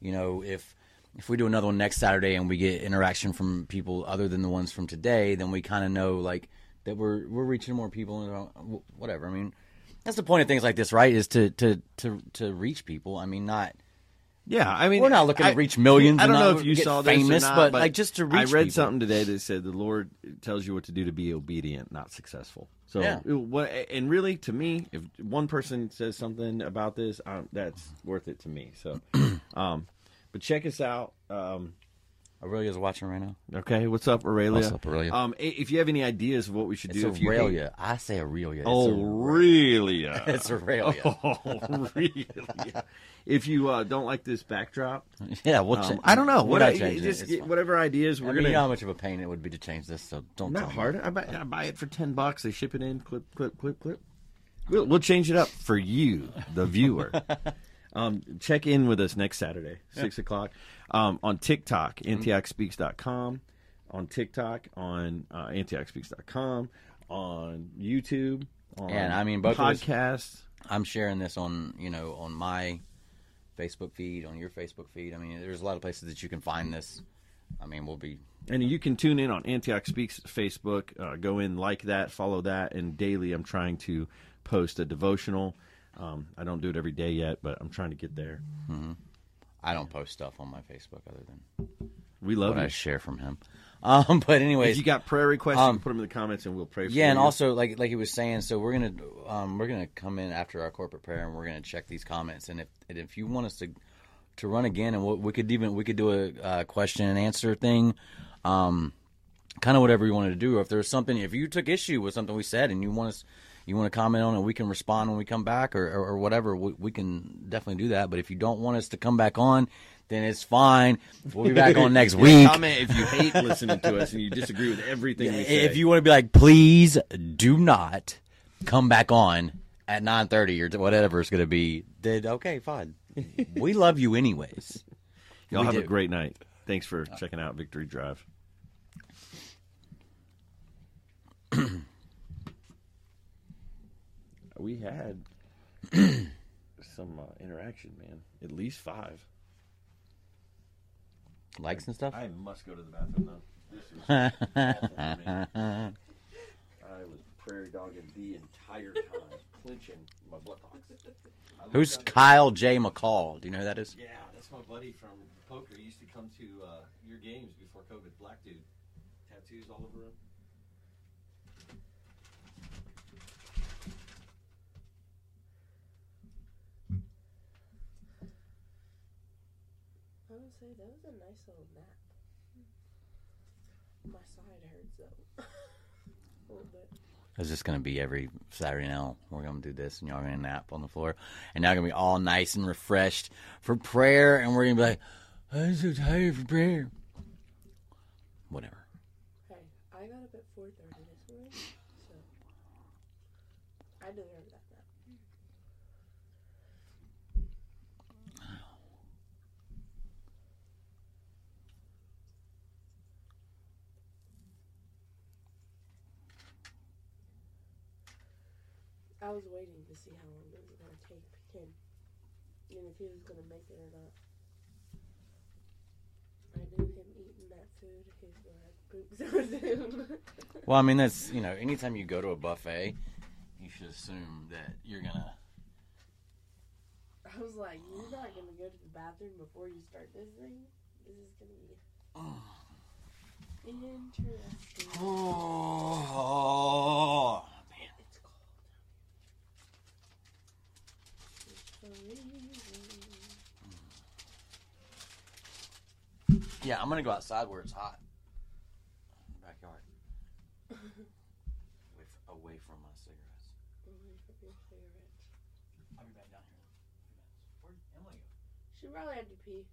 You know, if if we do another one next Saturday and we get interaction from people other than the ones from today, then we kind of know like that we're we're reaching more people and uh, whatever. I mean, that's the point of things like this, right? Is to to to to reach people. I mean, not. Yeah, I mean, We're not looking to reach millions I don't know if you saw this famous, not, but, but like, just to I read people. something today that said the Lord tells you what to do to be obedient, not successful. So, Yeah. And really, to me, if one person says something about this, um, that's worth it to me. So, um, but check us out. Um, Aurelia's watching right now. okay, what's up, Aurelia? What's up, Aurelia? Um, i- if you have any ideas of what we should It's do, if you hate- Aurelia. I say Aurelia. It's Oh, Aurelia. It's Aurelia. Oh, really? If you uh, don't like this backdrop, yeah, we'll um, cha- I don't know. We're What not I, changing it. just It's get fine. whatever ideas we're I mean, gonna. you know how much of a pain it would be to change this, so don't not tell me. hard. I buy, I buy it for ten bucks. They ship it in. Clip, clip, clip, clip. We'll, we'll change it up for you, the viewer. um, check in with us next Saturday, six o'clock, um, on TikTok, Mm-hmm. antiochspeaks.com, on TikTok, on uh, antiochspeaks.com, on YouTube. On And, I mean, podcasts. I'm sharing this on you know on my Facebook feed, on your Facebook feed. I mean, there's a lot of places that you can find this. I mean, we'll be And you can tune in on Antioch Speaks Facebook. Uh, go in, like that, follow that, and daily I'm trying to post a devotional. Um, I don't do it every day yet, but I'm trying to get there. I don't post stuff on my Facebook other than We love what I share from him. Um, but anyways, If you got prayer requests, you Um, can put them in the comments, and we'll pray for yeah, and you. also like like he was saying, so we're gonna um, we're gonna come in after our corporate prayer and we're gonna check these comments, and if and if you want us to to run again, and we we could even we could do a uh, question and answer thing, um, kind of whatever you wanted to do. Or if there's something, if you took issue with something we said and you want us. You want to comment on it, we can respond when we come back, or, or, or whatever. We, we can definitely do that. But if you don't want us to come back on, then it's fine. We'll be back on next week. Comment if you hate listening to us and you disagree with everything we say. if you want to be like, please do not come back on at nine thirty or whatever it's going to be, then okay, fine. we love you anyways. Y'all we have a great night. Thanks for checking out Victory Drive. we had some uh, interaction, man. At least five. Likes and stuff. I must go to the bathroom though. This is awful for. I was prairie dogging the entire time, clinching my buttocks. Who's Kyle J. McCall? Do you know who that is? Yeah, that's my buddy from poker. He used to come to uh, your games before COVID. Black dude, tattoos all over him. Say that was a nice little nap. My side hurts though. a little bit. Just going to be every Saturday now. We're going to do this, and y'all going to nap on the floor, and now going to be all nice and refreshed for prayer, and we're going to be like, I'm so tired for prayer. Whatever. Hey, I got up at four thirty this morning, so I deserve that nap. I was waiting to see how long it was gonna take him, and if he was gonna make it or not. I knew him eating that food, he's gonna poop so soon. Well, I mean, that's you know, anytime you go to a buffet, you should assume that you're gonna. I was like, you're not gonna go to the bathroom before you start this thing. This is gonna be interesting. Oh man, It's cold. It's freezing. Yeah, I'm gonna go outside where it's hot. Backyard, away, f- away from my cigarettes. Away from your cigarettes. I'll be back down here. Where'd Emily go? She probably had to pee.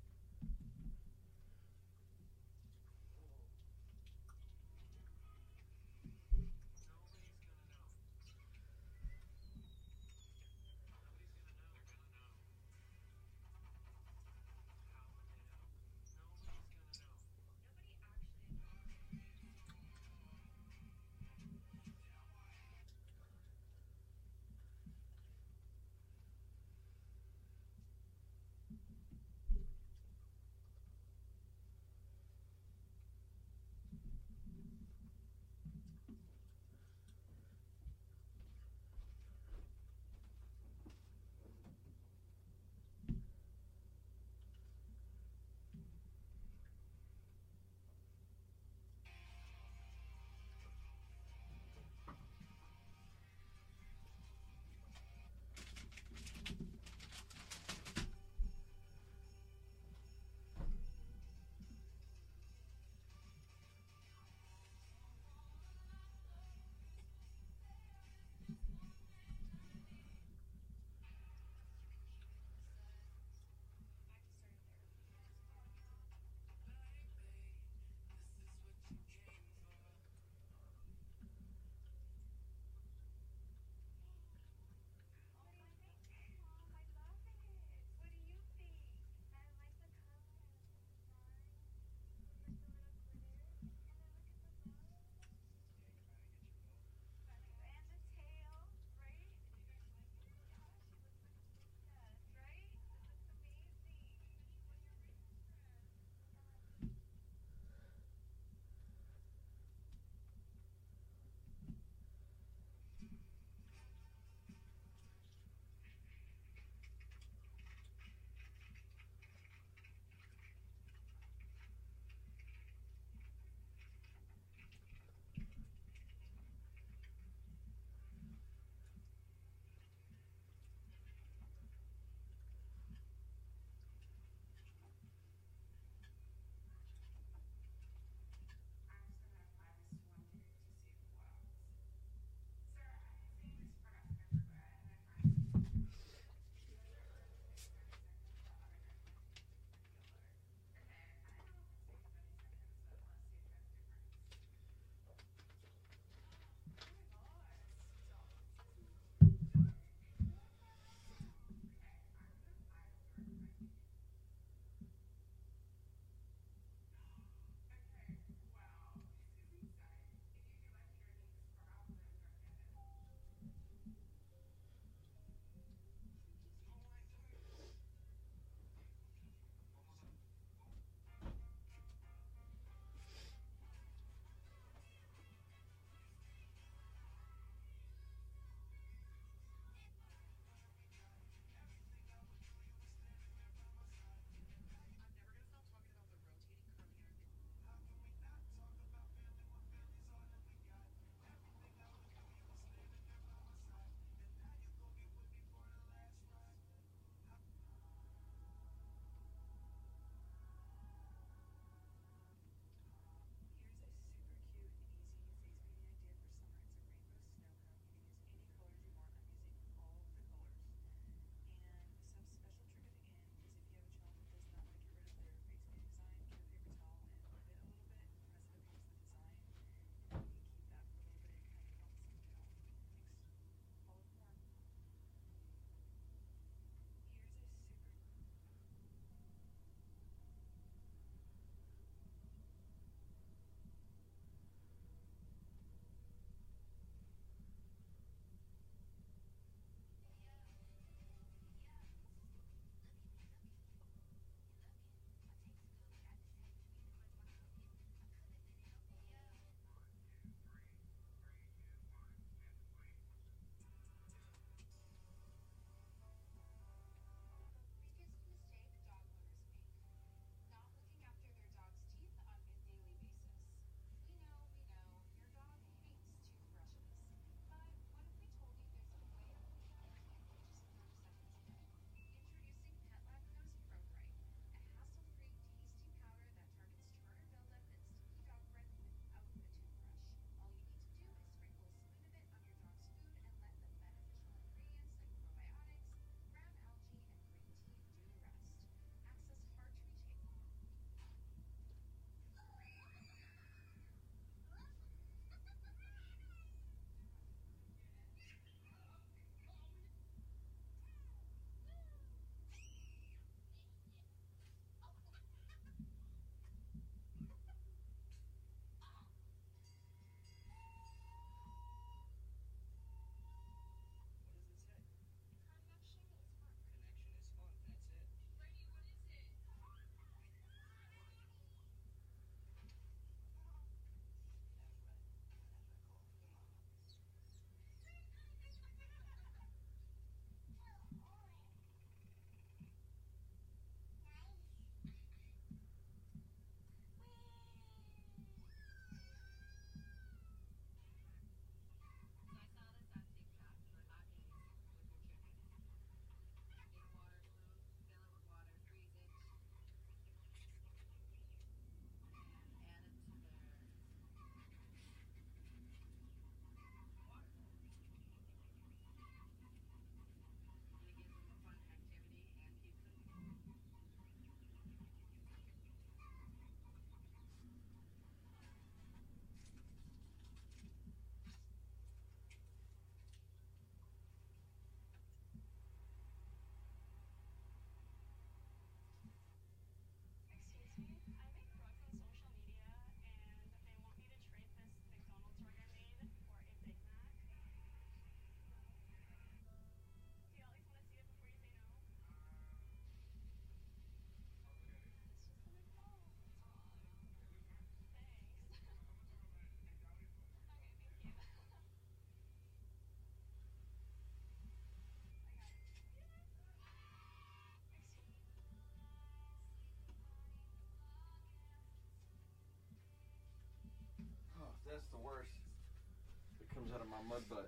Comes out of my mud butt.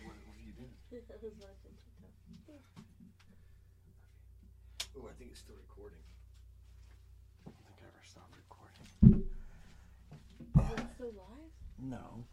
What, what are you doing? I was watching TikTok. Oh, I think it's still recording. I don't think I ever stopped recording. Is it still live? No.